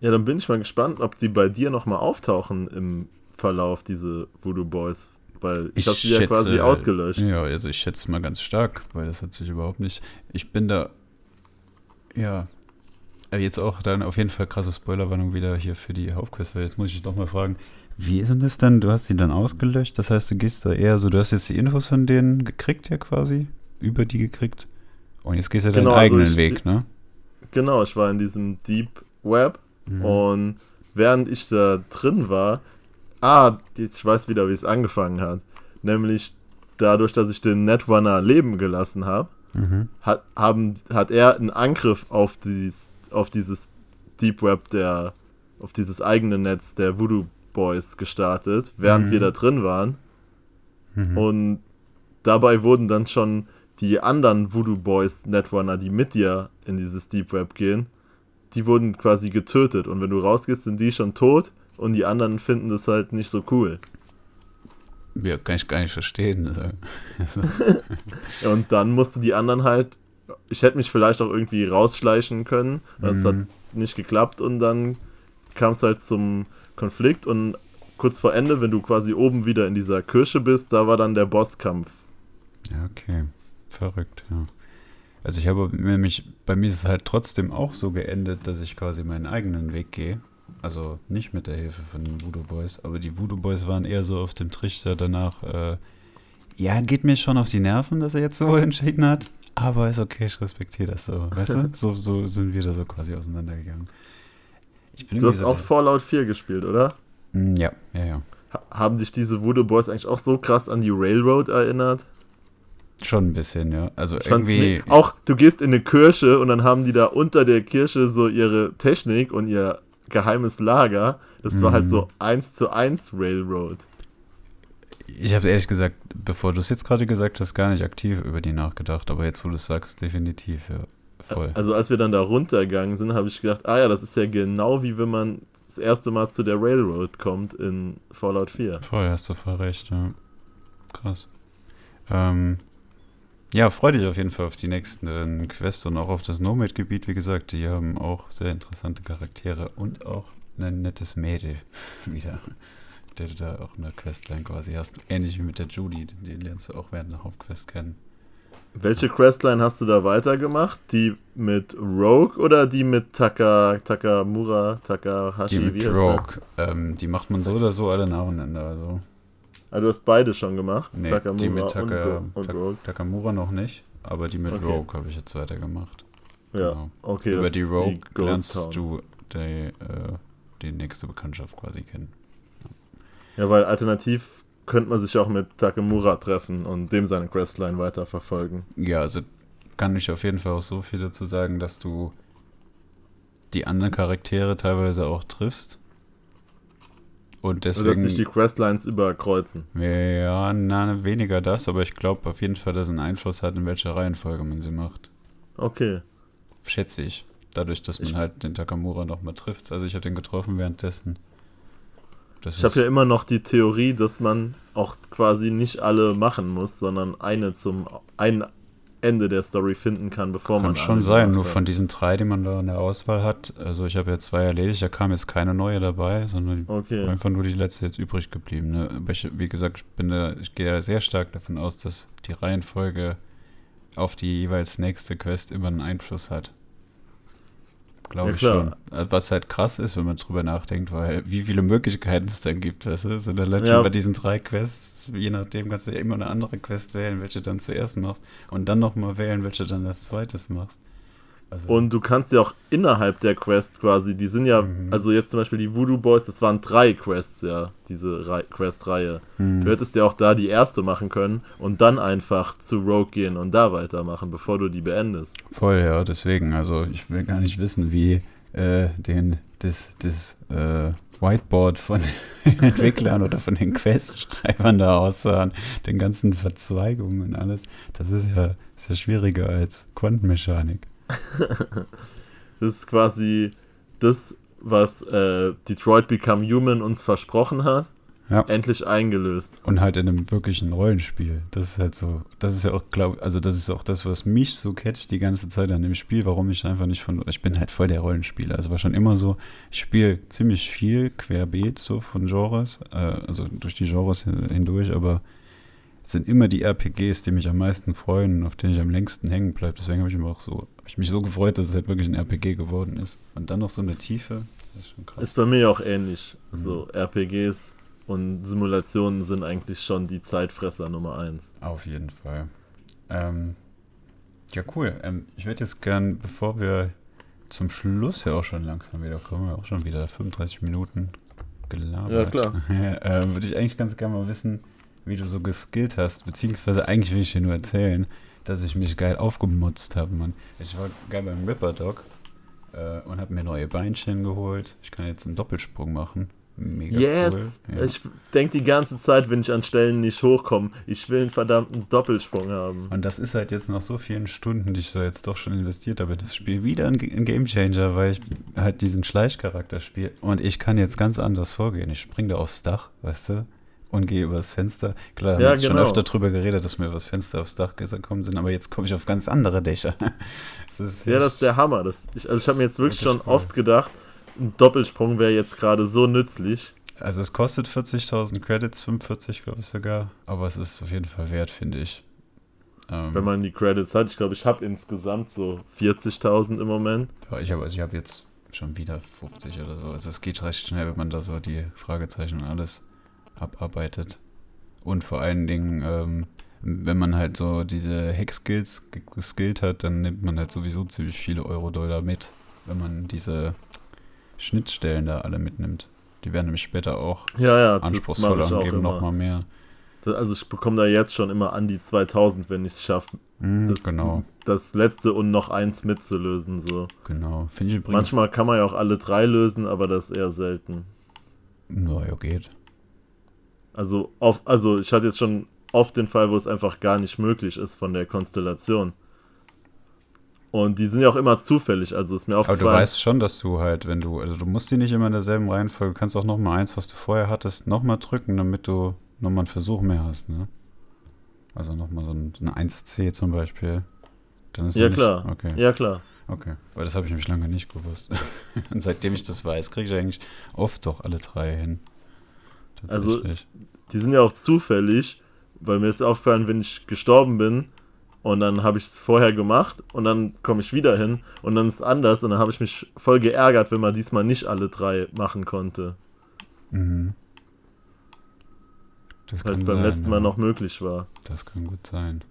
Ja, dann bin ich mal gespannt, ob die bei dir nochmal auftauchen im Verlauf, diese Voodoo Boys. Weil ich, habe sie ja quasi ausgelöscht. Ja, also ich schätze mal ganz stark, weil das hat sich überhaupt nicht. Ich bin da. Ja. Aber jetzt auch dann auf jeden Fall krasse Spoilerwarnung wieder hier für die Hauptquest, weil jetzt muss ich dich doch mal fragen, wie ist denn das dann? Du hast sie dann ausgelöscht, das heißt, du gehst da eher so, du hast jetzt die Infos von denen gekriegt, ja quasi, über die gekriegt. Und jetzt gehst du deinen Genau, also eigenen ich- Weg, ne? Genau, ich war in diesem Deep Web Mhm. und während ich da drin war, ah, ich weiß wieder, wie es angefangen hat. Nämlich dadurch, dass ich den Netrunner leben gelassen habe, Mhm. hat, haben, hat er einen Angriff auf, dies, auf dieses Deep Web, der, auf dieses eigene Netz der Voodoo Boys gestartet, während Mhm. wir da drin waren. Mhm. Und dabei wurden dann schon die anderen Voodoo Boys Netrunner, die mit dir in dieses Deep Web gehen, die wurden quasi getötet. Und wenn du rausgehst, sind die schon tot und die anderen finden das halt nicht so cool. Ja, kann ich gar nicht verstehen. Also. und dann musste die anderen halt, ich hätte mich vielleicht auch irgendwie rausschleichen können, das mhm. hat nicht geklappt und dann kam es halt zum Konflikt und kurz vor Ende, wenn du quasi oben wieder in dieser Kirche bist, da war dann der Bosskampf. Ja, okay. Verrückt, ja. Also ich habe nämlich, bei mir ist es halt trotzdem auch so geendet, dass ich quasi meinen eigenen Weg gehe. Also nicht mit der Hilfe von den Voodoo Boys, aber die Voodoo Boys waren eher so auf dem Trichter danach, äh, ja, geht mir schon auf die Nerven, dass er jetzt so entschieden hat, aber ist okay, ich respektiere das so. Weißt du? So, so sind wir da so quasi auseinandergegangen. Du hast auch Fallout 4 gespielt, oder? Hm, ja, ja, ja. Haben dich diese Voodoo Boys eigentlich auch so krass an die Railroad erinnert? Schon ein bisschen, ja. Also ich irgendwie. Auch du gehst in eine Kirche und dann haben die da unter der Kirche so ihre Technik und ihr geheimes Lager. Das war halt so mhm. eins zu eins Railroad. Ich habe ehrlich gesagt, bevor du es jetzt gerade gesagt hast, gar nicht aktiv über die nachgedacht, aber jetzt, wo du es sagst, definitiv, ja. Voll. Also als wir dann da runtergegangen sind, habe ich gedacht, ah ja, das ist ja genau wie wenn man das erste Mal zu der Railroad kommt in Fallout 4. Voll, hast du voll recht, ja. Krass. Ähm, ja, freue dich auf jeden Fall auf die nächsten Quests und auch auf das Nomad-Gebiet. Wie gesagt, die haben auch sehr interessante Charaktere und auch ein nettes Mädel wieder, der du da auch eine Questline quasi hast. Ähnlich wie mit der Judy, die lernst du auch während der Hauptquest kennen. Welche Questline hast du da weitergemacht? Die mit Rogue oder die mit Taka, Takamura, Takahashi? Die mit Rogue. Ähm, die macht man so oder so alle nacheinander. Also. Ah, du hast beide schon gemacht? Nee, Takamura die mit Taka, und, und Rogue. Takamura noch nicht, aber die mit okay. Rogue habe ich jetzt weitergemacht. Ja, genau. okay. Über die Rogue die lernst du die, äh, die nächste Bekanntschaft quasi kennen. Ja, weil alternativ könnte man sich auch mit Takamura treffen und dem seine Questline weiterverfolgen. Ja, also kann ich auf jeden Fall auch so viel dazu sagen, dass du die anderen Charaktere teilweise auch triffst und deswegen. Also, dass sich die Questlines überkreuzen. Ja, na, weniger das, aber ich glaube auf jeden Fall, dass es einen Einfluss hat, in welcher Reihenfolge man sie macht. Okay. Schätze ich. Dadurch, dass man ich halt den Takamura nochmal trifft. Also ich habe den getroffen währenddessen. Das ich habe ja immer noch die Theorie, dass man auch quasi nicht alle machen muss, sondern eine zum einen Ende der Story finden kann, bevor kann man. Kann schon sein, nur von diesen drei, die man da in der Auswahl hat. Also ich habe ja zwei erledigt, da kam jetzt keine neue dabei, sondern okay. einfach nur die letzte jetzt übrig geblieben. Ne? Aber ich, wie gesagt, ich, bin da, ich gehe da sehr stark davon aus, dass die Reihenfolge auf die jeweils nächste Quest immer einen Einfluss hat glaube ja, ich schon. Was halt krass ist, wenn man drüber nachdenkt, weil wie viele Möglichkeiten es dann gibt, weißt du? So dann ja. bei diesen drei Quests, je nachdem kannst du ja immer eine andere Quest wählen, welche du dann zuerst machst und dann nochmal wählen, welche dann als zweites machst. Also und du kannst ja auch innerhalb der Quest quasi, die sind ja, mhm. also jetzt zum Beispiel die Voodoo Boys, das waren drei Quests ja, diese Quest-Reihe. Mhm. Du hättest ja auch da die erste machen können und dann einfach zu Rogue gehen und da weitermachen, bevor du die beendest. Voll, ja, deswegen. Also ich will gar nicht wissen, wie äh, den, das, das äh, Whiteboard von den Entwicklern oder von den Quest-Schreibern da aussahen, den ganzen Verzweigungen und alles. Das ist ja, ist ja schwieriger als Quantenmechanik. das ist quasi das, was äh, Detroit Become Human uns versprochen hat. Ja. Endlich eingelöst. Und halt in einem wirklichen Rollenspiel. Das ist halt so, das ist ja auch, glaube also das ist auch das, was mich so catcht die ganze Zeit an dem Spiel, warum ich einfach nicht von, ich bin halt voll der Rollenspieler. Also war schon immer so, ich spiele ziemlich viel querbeet so von Genres, äh, also durch die Genres hindurch, aber es sind immer die RPGs, die mich am meisten freuen und auf denen ich am längsten hängen bleibe. Deswegen habe ich mich auch so, habe ich mich so gefreut, dass es halt wirklich ein RPG geworden ist. Und dann noch so eine Tiefe. Das ist schon krass. Ist bei mir auch ähnlich. Mhm. So RPGs und Simulationen sind eigentlich schon die Zeitfresser Nummer eins. Auf jeden Fall. Ähm, ja, cool. Ähm, ich würde jetzt gern, bevor wir zum Schluss ja auch schon langsam wieder kommen, auch schon wieder 35 Minuten gelabert. Ja, klar. äh, würde ich eigentlich ganz gerne mal wissen, wie du so geskillt hast, beziehungsweise eigentlich will ich dir nur erzählen, dass ich mich geil aufgemutzt habe, Mann. Ich war geil beim Ripper Dog äh, und habe mir neue Beinchen geholt. Ich kann jetzt einen Doppelsprung machen. Mega Yes! cool. Ja. Ich denke die ganze Zeit, wenn ich an Stellen nicht hochkomme, ich will einen verdammten Doppelsprung haben. Und das ist halt jetzt nach so vielen Stunden, die ich da jetzt doch schon investiert habe, das Spiel wieder ein, ein Gamechanger, weil ich halt diesen Schleichcharakter spiele. Und ich kann jetzt ganz anders vorgehen. Ich springe da aufs Dach, weißt du, und gehe übers Fenster. Klar, wir Ja, haben jetzt schon genau. öfter drüber geredet, dass wir übers Fenster aufs Dach gekommen sind, aber jetzt komme ich auf ganz andere Dächer. Das ist Ja, das ist der Hammer. Das, ich, also ich habe mir jetzt wirklich Wirklich schon cool. oft gedacht, ein Doppelsprung wäre jetzt gerade so nützlich. Also es kostet 40.000 Credits, 45 glaube ich sogar, aber es ist auf jeden Fall wert, finde ich. Ähm, Wenn man die Credits hat. Ich glaube, ich habe insgesamt so 40.000 im Moment. Ja, ich habe also ich hab jetzt schon wieder 50 oder so. Also es geht recht schnell, wenn man da so die Fragezeichen und alles abarbeitet. Und vor allen Dingen, ähm, wenn man halt so diese Hack-Skills ge- geskillt hat, dann nimmt man halt sowieso ziemlich viele Euro-Dollar mit, wenn man diese Schnittstellen da alle mitnimmt. Die werden nämlich später auch Ja, ja, anspruchsvoller und geben nochmal mehr. Also ich bekomme da jetzt schon immer an die 2000, wenn ich es schaffe, Mhm, das, genau, das letzte und noch eins mitzulösen. So. genau. Finde ich übrigens. Manchmal kann man ja auch alle drei lösen, aber das ist eher selten. Naja, geht. Also, auf, also ich hatte jetzt schon oft den Fall, wo es einfach gar nicht möglich ist von der Konstellation. Und die sind ja auch immer zufällig, also ist mir Aber du aufgefallen. weißt schon, dass du halt, wenn du, also du musst die nicht immer in derselben Reihenfolge, du kannst auch nochmal eins, was du vorher hattest, nochmal drücken, damit du nochmal einen Versuch mehr hast, ne? Also nochmal so ein, ein 1C zum Beispiel. Dann ist ja, nicht, klar. Okay, Ja, klar. okay. Weil das habe ich nämlich lange nicht gewusst. Und seitdem ich das weiß, kriege ich eigentlich oft doch alle drei hin. Also. Die sind ja auch zufällig, weil mir ist aufgefallen, wenn ich gestorben bin und dann habe ich es vorher gemacht und dann komme ich wieder hin und dann ist es anders und dann habe ich mich voll geärgert, wenn man diesmal nicht alle drei machen konnte, mhm. Das weil es beim sein, letzten Mal ja. noch möglich war. Das kann gut sein.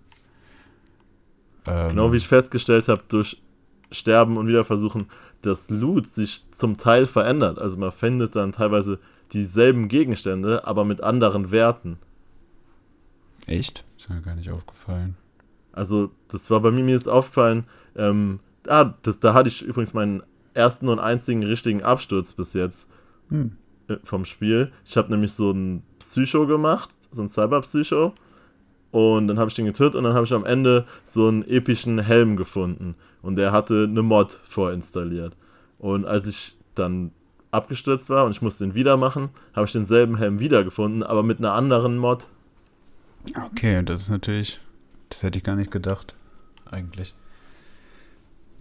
Ähm, Genau wie ich festgestellt habe, durch Sterben und Wiederversuchen, dass Loot sich zum Teil verändert. Also man findet dann teilweise dieselben Gegenstände, aber mit anderen Werten. Echt? Ist mir gar nicht aufgefallen. Also das war bei mir, mir ist aufgefallen, ähm, ah, das, da hatte ich übrigens meinen ersten und einzigen richtigen Absturz bis jetzt Hm. äh, vom Spiel. Ich habe nämlich so ein Psycho gemacht, so ein Cyberpsycho. Und dann habe ich den getötet und dann habe ich am Ende so einen epischen Helm gefunden. Und der hatte eine Mod vorinstalliert. Und als ich dann abgestürzt war und ich musste ihn wieder machen, habe ich denselben Helm wiedergefunden, aber mit einer anderen Mod. Okay, das ist natürlich, das hätte ich gar nicht gedacht, eigentlich.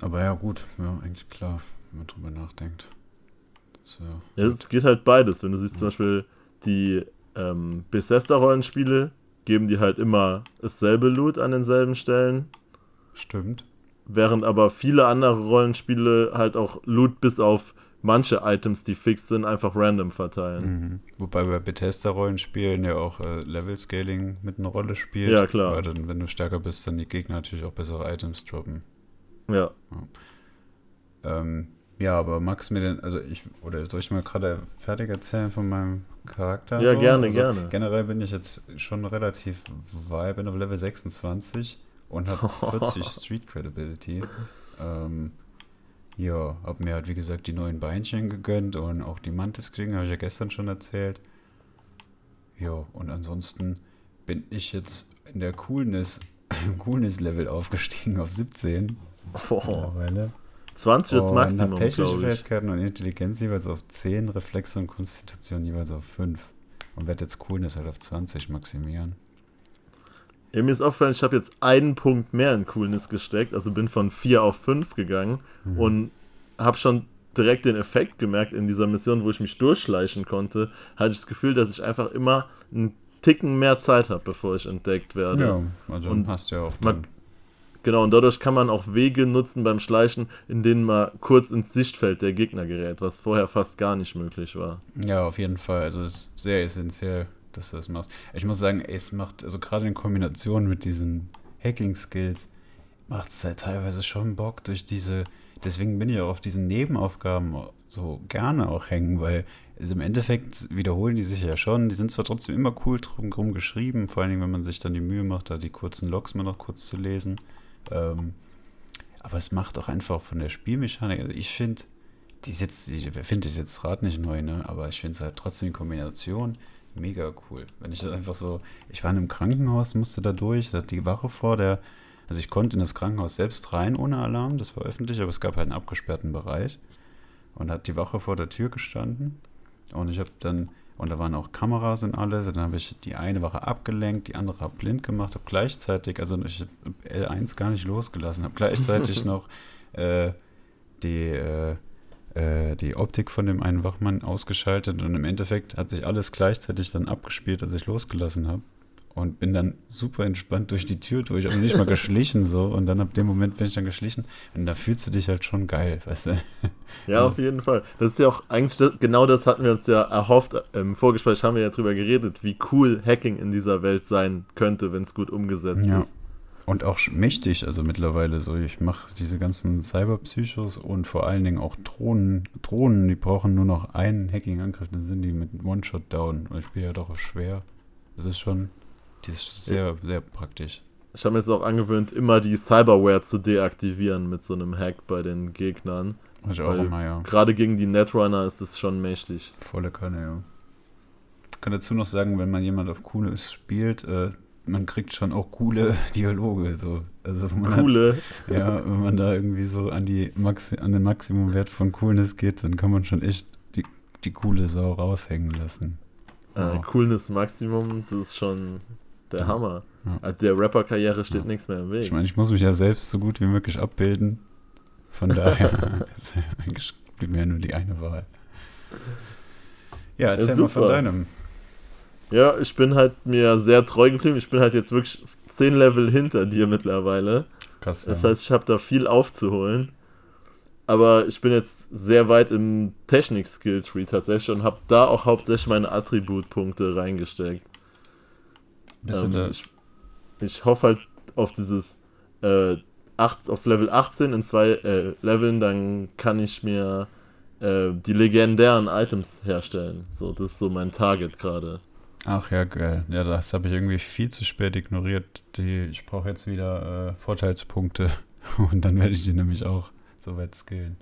Aber ja, gut, ja, eigentlich klar, wenn man drüber nachdenkt. Ist ja, Ja, es geht halt beides. Wenn du siehst zum Beispiel die ähm, Bethesda-Rollenspiele, geben die halt immer dasselbe Loot an denselben Stellen, stimmt. während aber viele andere Rollenspiele halt auch Loot bis auf manche Items, die fix sind, einfach random verteilen. Mhm. Wobei bei Bethesda-Rollenspielen ja auch äh, Level-Scaling mit einer Rolle spielt. Ja, klar. Weil dann, wenn du stärker bist, dann die Gegner natürlich auch bessere Items droppen. Ja. Ähm, ja, aber magst du mir denn, also ich, oder soll ich mal gerade fertig erzählen von meinem Charakter? Ja, so? gerne, also gerne. Generell bin ich jetzt schon relativ weit, bin auf Level 26 und habe 40 Street Credibility. Ähm, ja, hab mir halt, wie gesagt, die neuen Beinchen gegönnt und auch die Mantis-Klingen, habe ich ja gestern schon erzählt. Ja, und ansonsten bin ich jetzt in der Coolness, Coolness-Level aufgestiegen auf 17 Boah. mittlerweile. 20 ist Maximum, hab technische. Fähigkeiten und Intelligenz jeweils auf 10, Reflexe und Konstitution jeweils auf 5. Und werde jetzt Coolness halt auf 20 maximieren. Ja, mir ist aufgefallen, ich habe jetzt einen Punkt mehr in Coolness gesteckt, also bin von 4 auf 5 gegangen Mhm. und habe schon direkt den Effekt gemerkt in dieser Mission, wo ich mich durchschleichen konnte, hatte ich das Gefühl, dass ich einfach immer einen Ticken mehr Zeit habe, bevor ich entdeckt werde. Ja, also Und hast ja auch man- Genau, und dadurch kann man auch Wege nutzen beim Schleichen, in denen man kurz ins Sichtfeld der Gegner gerät, was vorher fast gar nicht möglich war. Ja, auf jeden Fall. Also es ist sehr essentiell, dass du das machst. Ich muss sagen, es macht, also gerade in Kombination mit diesen Hacking-Skills, macht es halt teilweise schon Bock durch diese, deswegen bin ich auch auf diesen Nebenaufgaben so gerne auch hängen, weil also im Endeffekt wiederholen die sich ja schon. Die sind zwar trotzdem immer cool drumherum geschrieben, vor allen Dingen, wenn man sich dann die Mühe macht, da die kurzen Logs mal noch kurz zu lesen. Ähm, aber es macht auch einfach von der Spielmechanik, also ich finde, die sitzt, ich finde ich jetzt Rad nicht neu, ne? Aber ich finde es halt trotzdem die Kombination mega cool. Wenn ich das einfach so, ich war in einem Krankenhaus, musste da durch, da hat die Wache vor der, also ich konnte in das Krankenhaus selbst rein ohne Alarm, das war öffentlich, aber es gab halt einen abgesperrten Bereich. Und hat die Wache vor der Tür gestanden. Und ich habe dann, und da waren auch Kameras und alles, und dann habe ich die eine Wache abgelenkt, die andere habe blind gemacht, habe gleichzeitig, also ich habe L1 gar nicht losgelassen, habe gleichzeitig noch äh, die, äh, äh, die Optik von dem einen Wachmann ausgeschaltet und im Endeffekt hat sich alles gleichzeitig dann abgespielt, als ich losgelassen habe. Und bin dann super entspannt durch die Tür durch, aber nicht mal geschlichen so. Und dann ab dem Moment bin ich dann geschlichen. Und da fühlst du dich halt schon geil, weißt du? Ja, auf jeden Fall. Das ist ja auch eigentlich, genau das hatten wir uns ja erhofft. Im Vorgespräch haben wir ja drüber geredet, wie cool Hacking in dieser Welt sein könnte, wenn es gut umgesetzt Ja. ist. Und auch mächtig, also mittlerweile so. Ich mache diese ganzen Cyberpsychos und vor allen Dingen auch Drohnen. Drohnen, die brauchen nur noch einen Hacking-Angriff, dann sind die mit One-Shot down. Und ich spiele ja doch auf schwer. Das ist schon, das ist sehr, sehr praktisch. Ich habe mir jetzt auch angewöhnt, immer die Cyberware zu deaktivieren mit so einem Hack bei den Gegnern. Mach ich auch immer, ja. Gerade gegen die Netrunner ist es schon mächtig. Volle Kanne, ja. Ich kann dazu noch sagen, wenn man jemand auf Cooles spielt, äh, man kriegt schon auch coole Dialoge. So. Also man hat- Coole. Ja, wenn man da irgendwie so an, die Maxi an den Maximumwert von Coolness geht, dann kann man schon echt die, die coole Sau raushängen lassen. Äh, Ja. Coolness Maximum, das ist schon der Hammer. Ja. Äh, Der Rapper-Karriere steht Ja. nichts mehr im Weg. Ich meine, ich muss mich ja selbst so gut wie möglich abbilden. Von daher ist ja eigentlich blieb mir ja nur die eine Wahl. Ja, erzähl mal von deinem. Ja, ich bin halt mir sehr treu geblieben. Ich bin halt jetzt wirklich 10 Level hinter dir mittlerweile. Krass, ja. Das heißt, ich habe da viel aufzuholen. Aber ich bin jetzt sehr weit im Technik-Skill-Tree tatsächlich und habe da auch hauptsächlich meine Attributpunkte reingesteckt. Bist Ähm, ich, ich hoffe halt auf dieses äh, acht, auf Level 18 in zwei äh, Leveln, dann kann ich mir äh, die legendären Items herstellen. So, das ist so mein Target gerade. Ach ja, geil. Ja, das habe ich irgendwie viel zu spät ignoriert. Die, ich brauche jetzt wieder äh, Vorteilspunkte. Und dann werde ich die nämlich auch so weit skillen.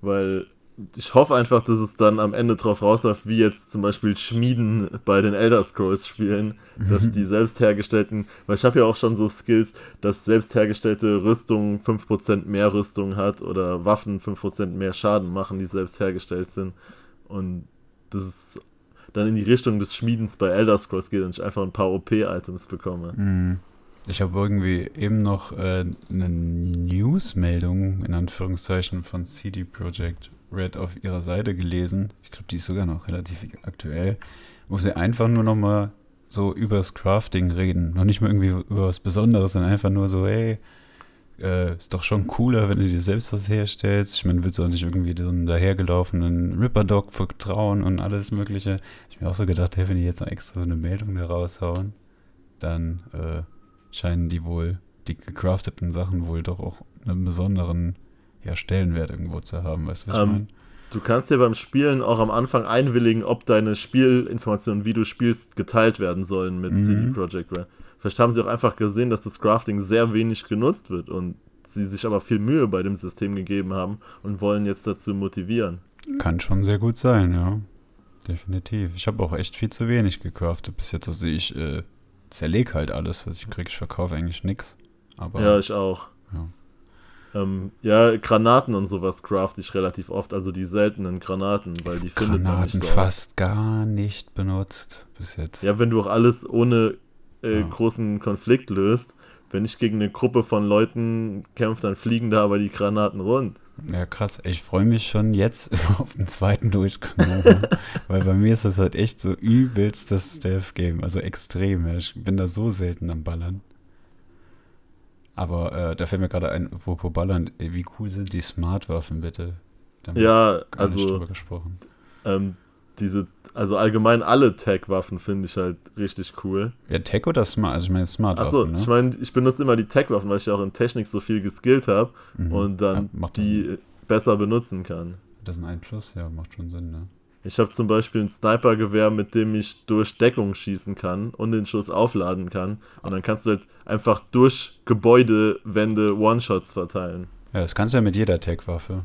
Weil ich hoffe einfach, dass es dann am Ende drauf rausläuft, wie jetzt zum Beispiel Schmieden bei den Elder Scrolls Spielen, dass die selbst hergestellten, weil ich habe ja auch schon so Skills, dass selbst hergestellte Rüstung 5% mehr Rüstung hat oder Waffen 5% mehr Schaden machen, die selbst hergestellt sind. Und das ist dann in die Richtung des Schmiedens bei Elder Scrolls geht und ich einfach ein paar OP-Items bekomme. Mhm. Ich habe irgendwie eben noch äh, eine News-Meldung in Anführungszeichen von CD Projekt Red auf ihrer Seite gelesen. Ich glaube, die ist sogar noch relativ aktuell, wo sie einfach nur noch mal so übers Crafting reden. Noch nicht mal irgendwie über was Besonderes, sondern einfach nur so, hey, äh, ist doch schon cooler, wenn du dir selbst was herstellst. Ich meine, willst du auch nicht irgendwie so einem dahergelaufenen Ripper-Dog vertrauen und alles Mögliche. Ich mir auch so gedacht, hey, wenn die jetzt noch extra so eine Meldung da raushauen, dann äh, scheinen die wohl, die gecrafteten Sachen wohl doch auch einen besonderen ja, Stellenwert irgendwo zu haben, weißt du, was Ähm, ich meine? Du kannst ja beim Spielen auch am Anfang einwilligen, ob deine Spielinformationen, wie du spielst, geteilt werden sollen mit Mhm. CD Projekt Red. Vielleicht haben sie auch einfach gesehen, dass das Crafting sehr wenig genutzt wird und sie sich aber viel Mühe bei dem System gegeben haben und wollen jetzt dazu motivieren. Kann schon sehr gut sein, ja. Definitiv. Ich habe auch echt viel zu wenig gecraftet bis jetzt. Also ich äh, zerlege halt alles, was ich kriege. Ich verkaufe eigentlich nichts. Aber Ja, ich auch. Ja. Ähm, ja, Granaten und sowas craft ich relativ oft, also die seltenen Granaten, weil die findet man nicht Granaten so oft. fast gar nicht benutzt bis jetzt. Ja, wenn du auch alles ohne äh, Ja. großen Konflikt löst, wenn ich gegen eine Gruppe von Leuten kämpfe, dann fliegen da aber die Granaten rund. Ja, krass. Ich freue mich schon jetzt auf den zweiten Durchgang. weil bei mir ist das halt echt so übelst das Stealth-Game. Also extrem. Ich bin da so selten am Ballern. Aber äh, da fällt mir gerade ein, apropos Ballern, ey, wie cool sind die Smart-Waffen, bitte? Da haben wir Ja, gar nicht also drüber gesprochen. ähm, diese, also allgemein alle Tech-Waffen finde ich halt richtig cool. Ja, Tech oder Smart? Also ich meine Smart-Waffen, Achso, ne? ich meine, ich benutze immer die Tech-Waffen, weil ich ja auch in Technik so viel geskillt habe Mhm. und dann Ja, die besser benutzen kann. das einen Einfluss? Ja, macht schon Sinn, ne? Ich habe zum Beispiel ein Snipergewehr, mit dem ich durch Deckung schießen kann und den Schuss aufladen kann. Und dann kannst du halt einfach durch Gebäudewände One-Shots verteilen. Ja, das kannst du ja mit jeder Tech-Waffe.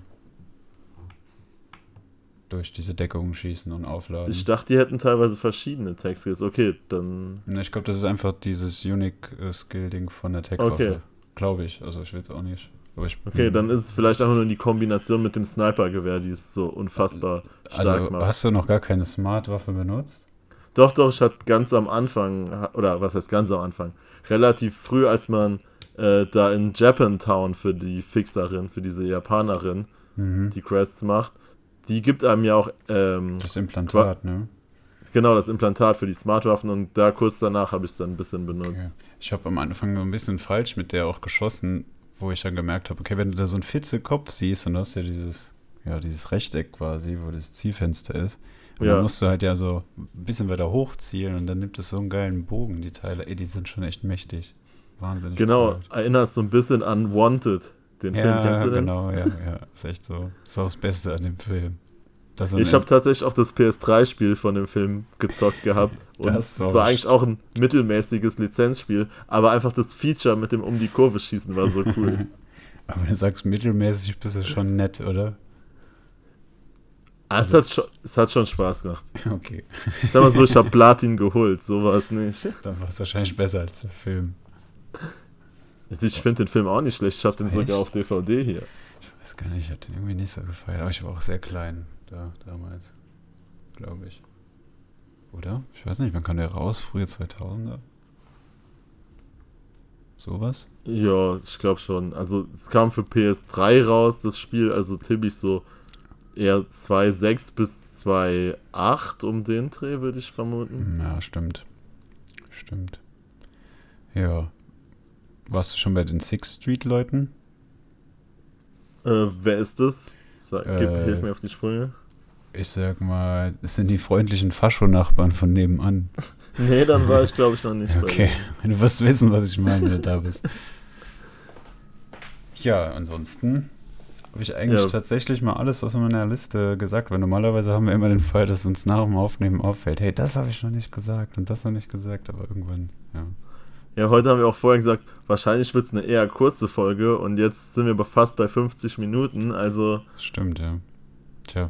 Durch diese Deckungen schießen und aufladen. Ich dachte, die hätten teilweise verschiedene Tech-Skills. Okay, dann. Ne, ich glaube, das ist einfach dieses Unique-Skill-Ding von der Tech-Waffe. Okay. Glaube ich. Also ich will es auch nicht. Aber ich, Okay, dann ist es vielleicht einfach nur die Kombination mit dem Sniper-Gewehr, die es so unfassbar stark Also macht. hast du noch gar keine Smart-Waffe benutzt? Doch, doch, ich hatte ganz am Anfang, oder was heißt ganz am Anfang, relativ früh, als man äh, da in Japantown für die Fixerin, für diese Japanerin, Mhm. die Quests macht, die gibt einem ja auch ähm, Das Implantat, ne? genau das Implantat für die Smartwaffen und da kurz danach habe ich es dann ein bisschen benutzt. Okay. Ich habe am Anfang so ein bisschen falsch mit der auch geschossen, wo ich dann gemerkt habe, okay, wenn du da so einen Fitzelkopf siehst und du hast ja dieses, ja, dieses Rechteck quasi, wo das Zielfenster ist. Und Ja. dann musst du halt ja so ein bisschen weiter hochzielen und dann nimmt es so einen geilen Bogen, die Teile. Ey, die sind schon echt mächtig. Wahnsinnig. Genau, erinnerst so ein bisschen an Wanted, den Film, Ja, kennst du den? genau, ja, ja. Ist echt so. Das war das Beste an dem Film. Ich habe tatsächlich auch das PS3-Spiel von dem Film gezockt gehabt. Und Das es ist auch war eigentlich auch ein mittelmäßiges Lizenzspiel, aber einfach das Feature mit dem um die Kurve schießen war so cool. Aber wenn du sagst mittelmäßig, bist du schon nett, oder? Ah, es, hat schon, es hat schon Spaß gemacht. Okay. Ich sag mal so, ich habe Platin geholt, so war es nicht. Dann war es wahrscheinlich besser als der Film. Ich finde den Film auch nicht schlecht, ich habe den Echt? sogar auf DVD hier. Ich weiß gar nicht, ich habe den irgendwie nicht so gefeiert. Aber ich war auch sehr klein da damals. Glaube ich. Oder? Ich weiß nicht, wann kam der raus? Frühe 2000er? Sowas? Ja, ich glaube schon. Also es kam für PS3 raus, das Spiel, also tippe ich so eher 2.6 bis 2.8 um den Dreh, würde ich vermuten. Ja, stimmt. Stimmt. Ja. Warst du schon bei den Sixth Street Leuten? Äh, wer ist das? Sag, gib, Äh, hilf mir auf die Sprünge. Ich sag mal, das sind die freundlichen Fascho-Nachbarn von nebenan. Nee, dann war ich glaube ich noch nicht Okay, du wirst wissen, was ich meine, wenn du da bist. Ja, ansonsten habe ich eigentlich Ja. tatsächlich mal alles aus meiner Liste gesagt, weil normalerweise haben wir immer den Fall, dass uns nach dem Aufnehmen auffällt, hey, das habe ich noch nicht gesagt und das noch nicht gesagt, aber irgendwann, ja. Ja, heute haben wir auch vorher gesagt, wahrscheinlich wird es eine eher kurze Folge und jetzt sind wir aber fast bei 50 Minuten, also Stimmt, ja. Tja.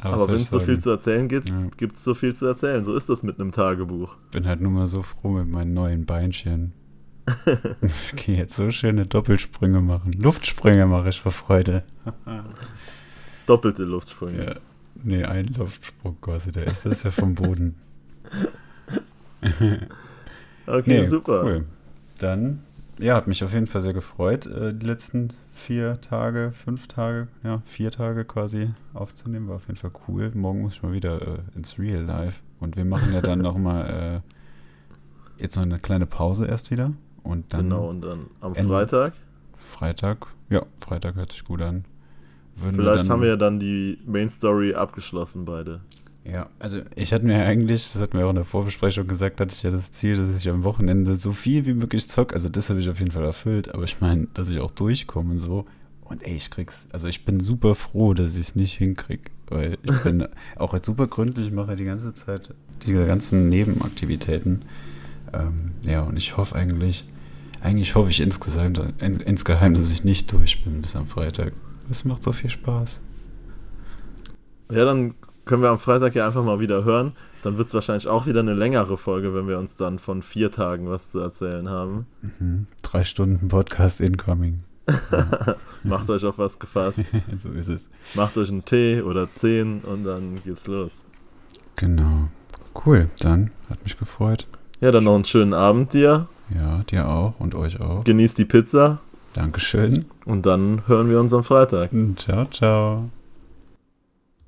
aber soll wenn es so viel zu erzählen gibt, Ja. gibt es so viel zu erzählen. So ist das mit einem Tagebuch. bin halt nur mal so froh mit meinen neuen Beinchen. ich kann jetzt so schöne Doppelsprünge machen. Luftsprünge mache ich vor Freude. Doppelte Luftsprünge. Ja. Nee, ein Luftsprung quasi. Der ist das ja vom Boden. Okay, Nee, super. Cool. Dann, ja, hat mich auf jeden Fall sehr gefreut, äh, die letzten vier Tage, fünf Tage, ja, vier Tage quasi aufzunehmen. War auf jeden Fall cool. Morgen muss ich mal wieder äh, ins Real Life. Und wir machen ja dann nochmal äh, jetzt noch eine kleine Pause erst wieder. Und dann Genau, und dann am Ende- Freitag, Freitag. Ja, Freitag hört sich gut an. Würden vielleicht dann- haben wir ja dann die Main Story abgeschlossen, beide. Ja, also ich hatte mir eigentlich, das hatten wir auch in der Vorbesprechung gesagt, hatte ich ja das Ziel, dass ich am Wochenende so viel wie möglich zock. Also das habe ich auf jeden Fall erfüllt, aber ich meine, dass ich auch durchkomme und so. Und ey, ich krieg's, also ich bin super froh, dass ich es nicht hinkrieg, weil ich bin auch jetzt super gründlich, mache die ganze Zeit diese ganzen Nebenaktivitäten. Ähm, ja, und ich hoffe eigentlich, eigentlich hoffe ich insgesamt, in, insgeheim, dass ich nicht durch bin bis am Freitag. Es macht so viel Spaß. Ja, dann können wir am Freitag ja einfach mal wieder hören. Dann wird es wahrscheinlich auch wieder eine längere Folge, wenn wir uns dann von vier Tagen was zu erzählen haben. Mhm. Drei Stunden Podcast incoming. Macht euch auf was gefasst. so ist es. Macht euch einen Tee oder zehn und dann geht's los. Genau. Cool, dann hat mich gefreut. Ja, dann noch einen schönen Abend dir. Ja, dir auch und euch auch. Genießt die Pizza Dankeschön. und dann hören wir uns am Freitag. Ciao, ciao.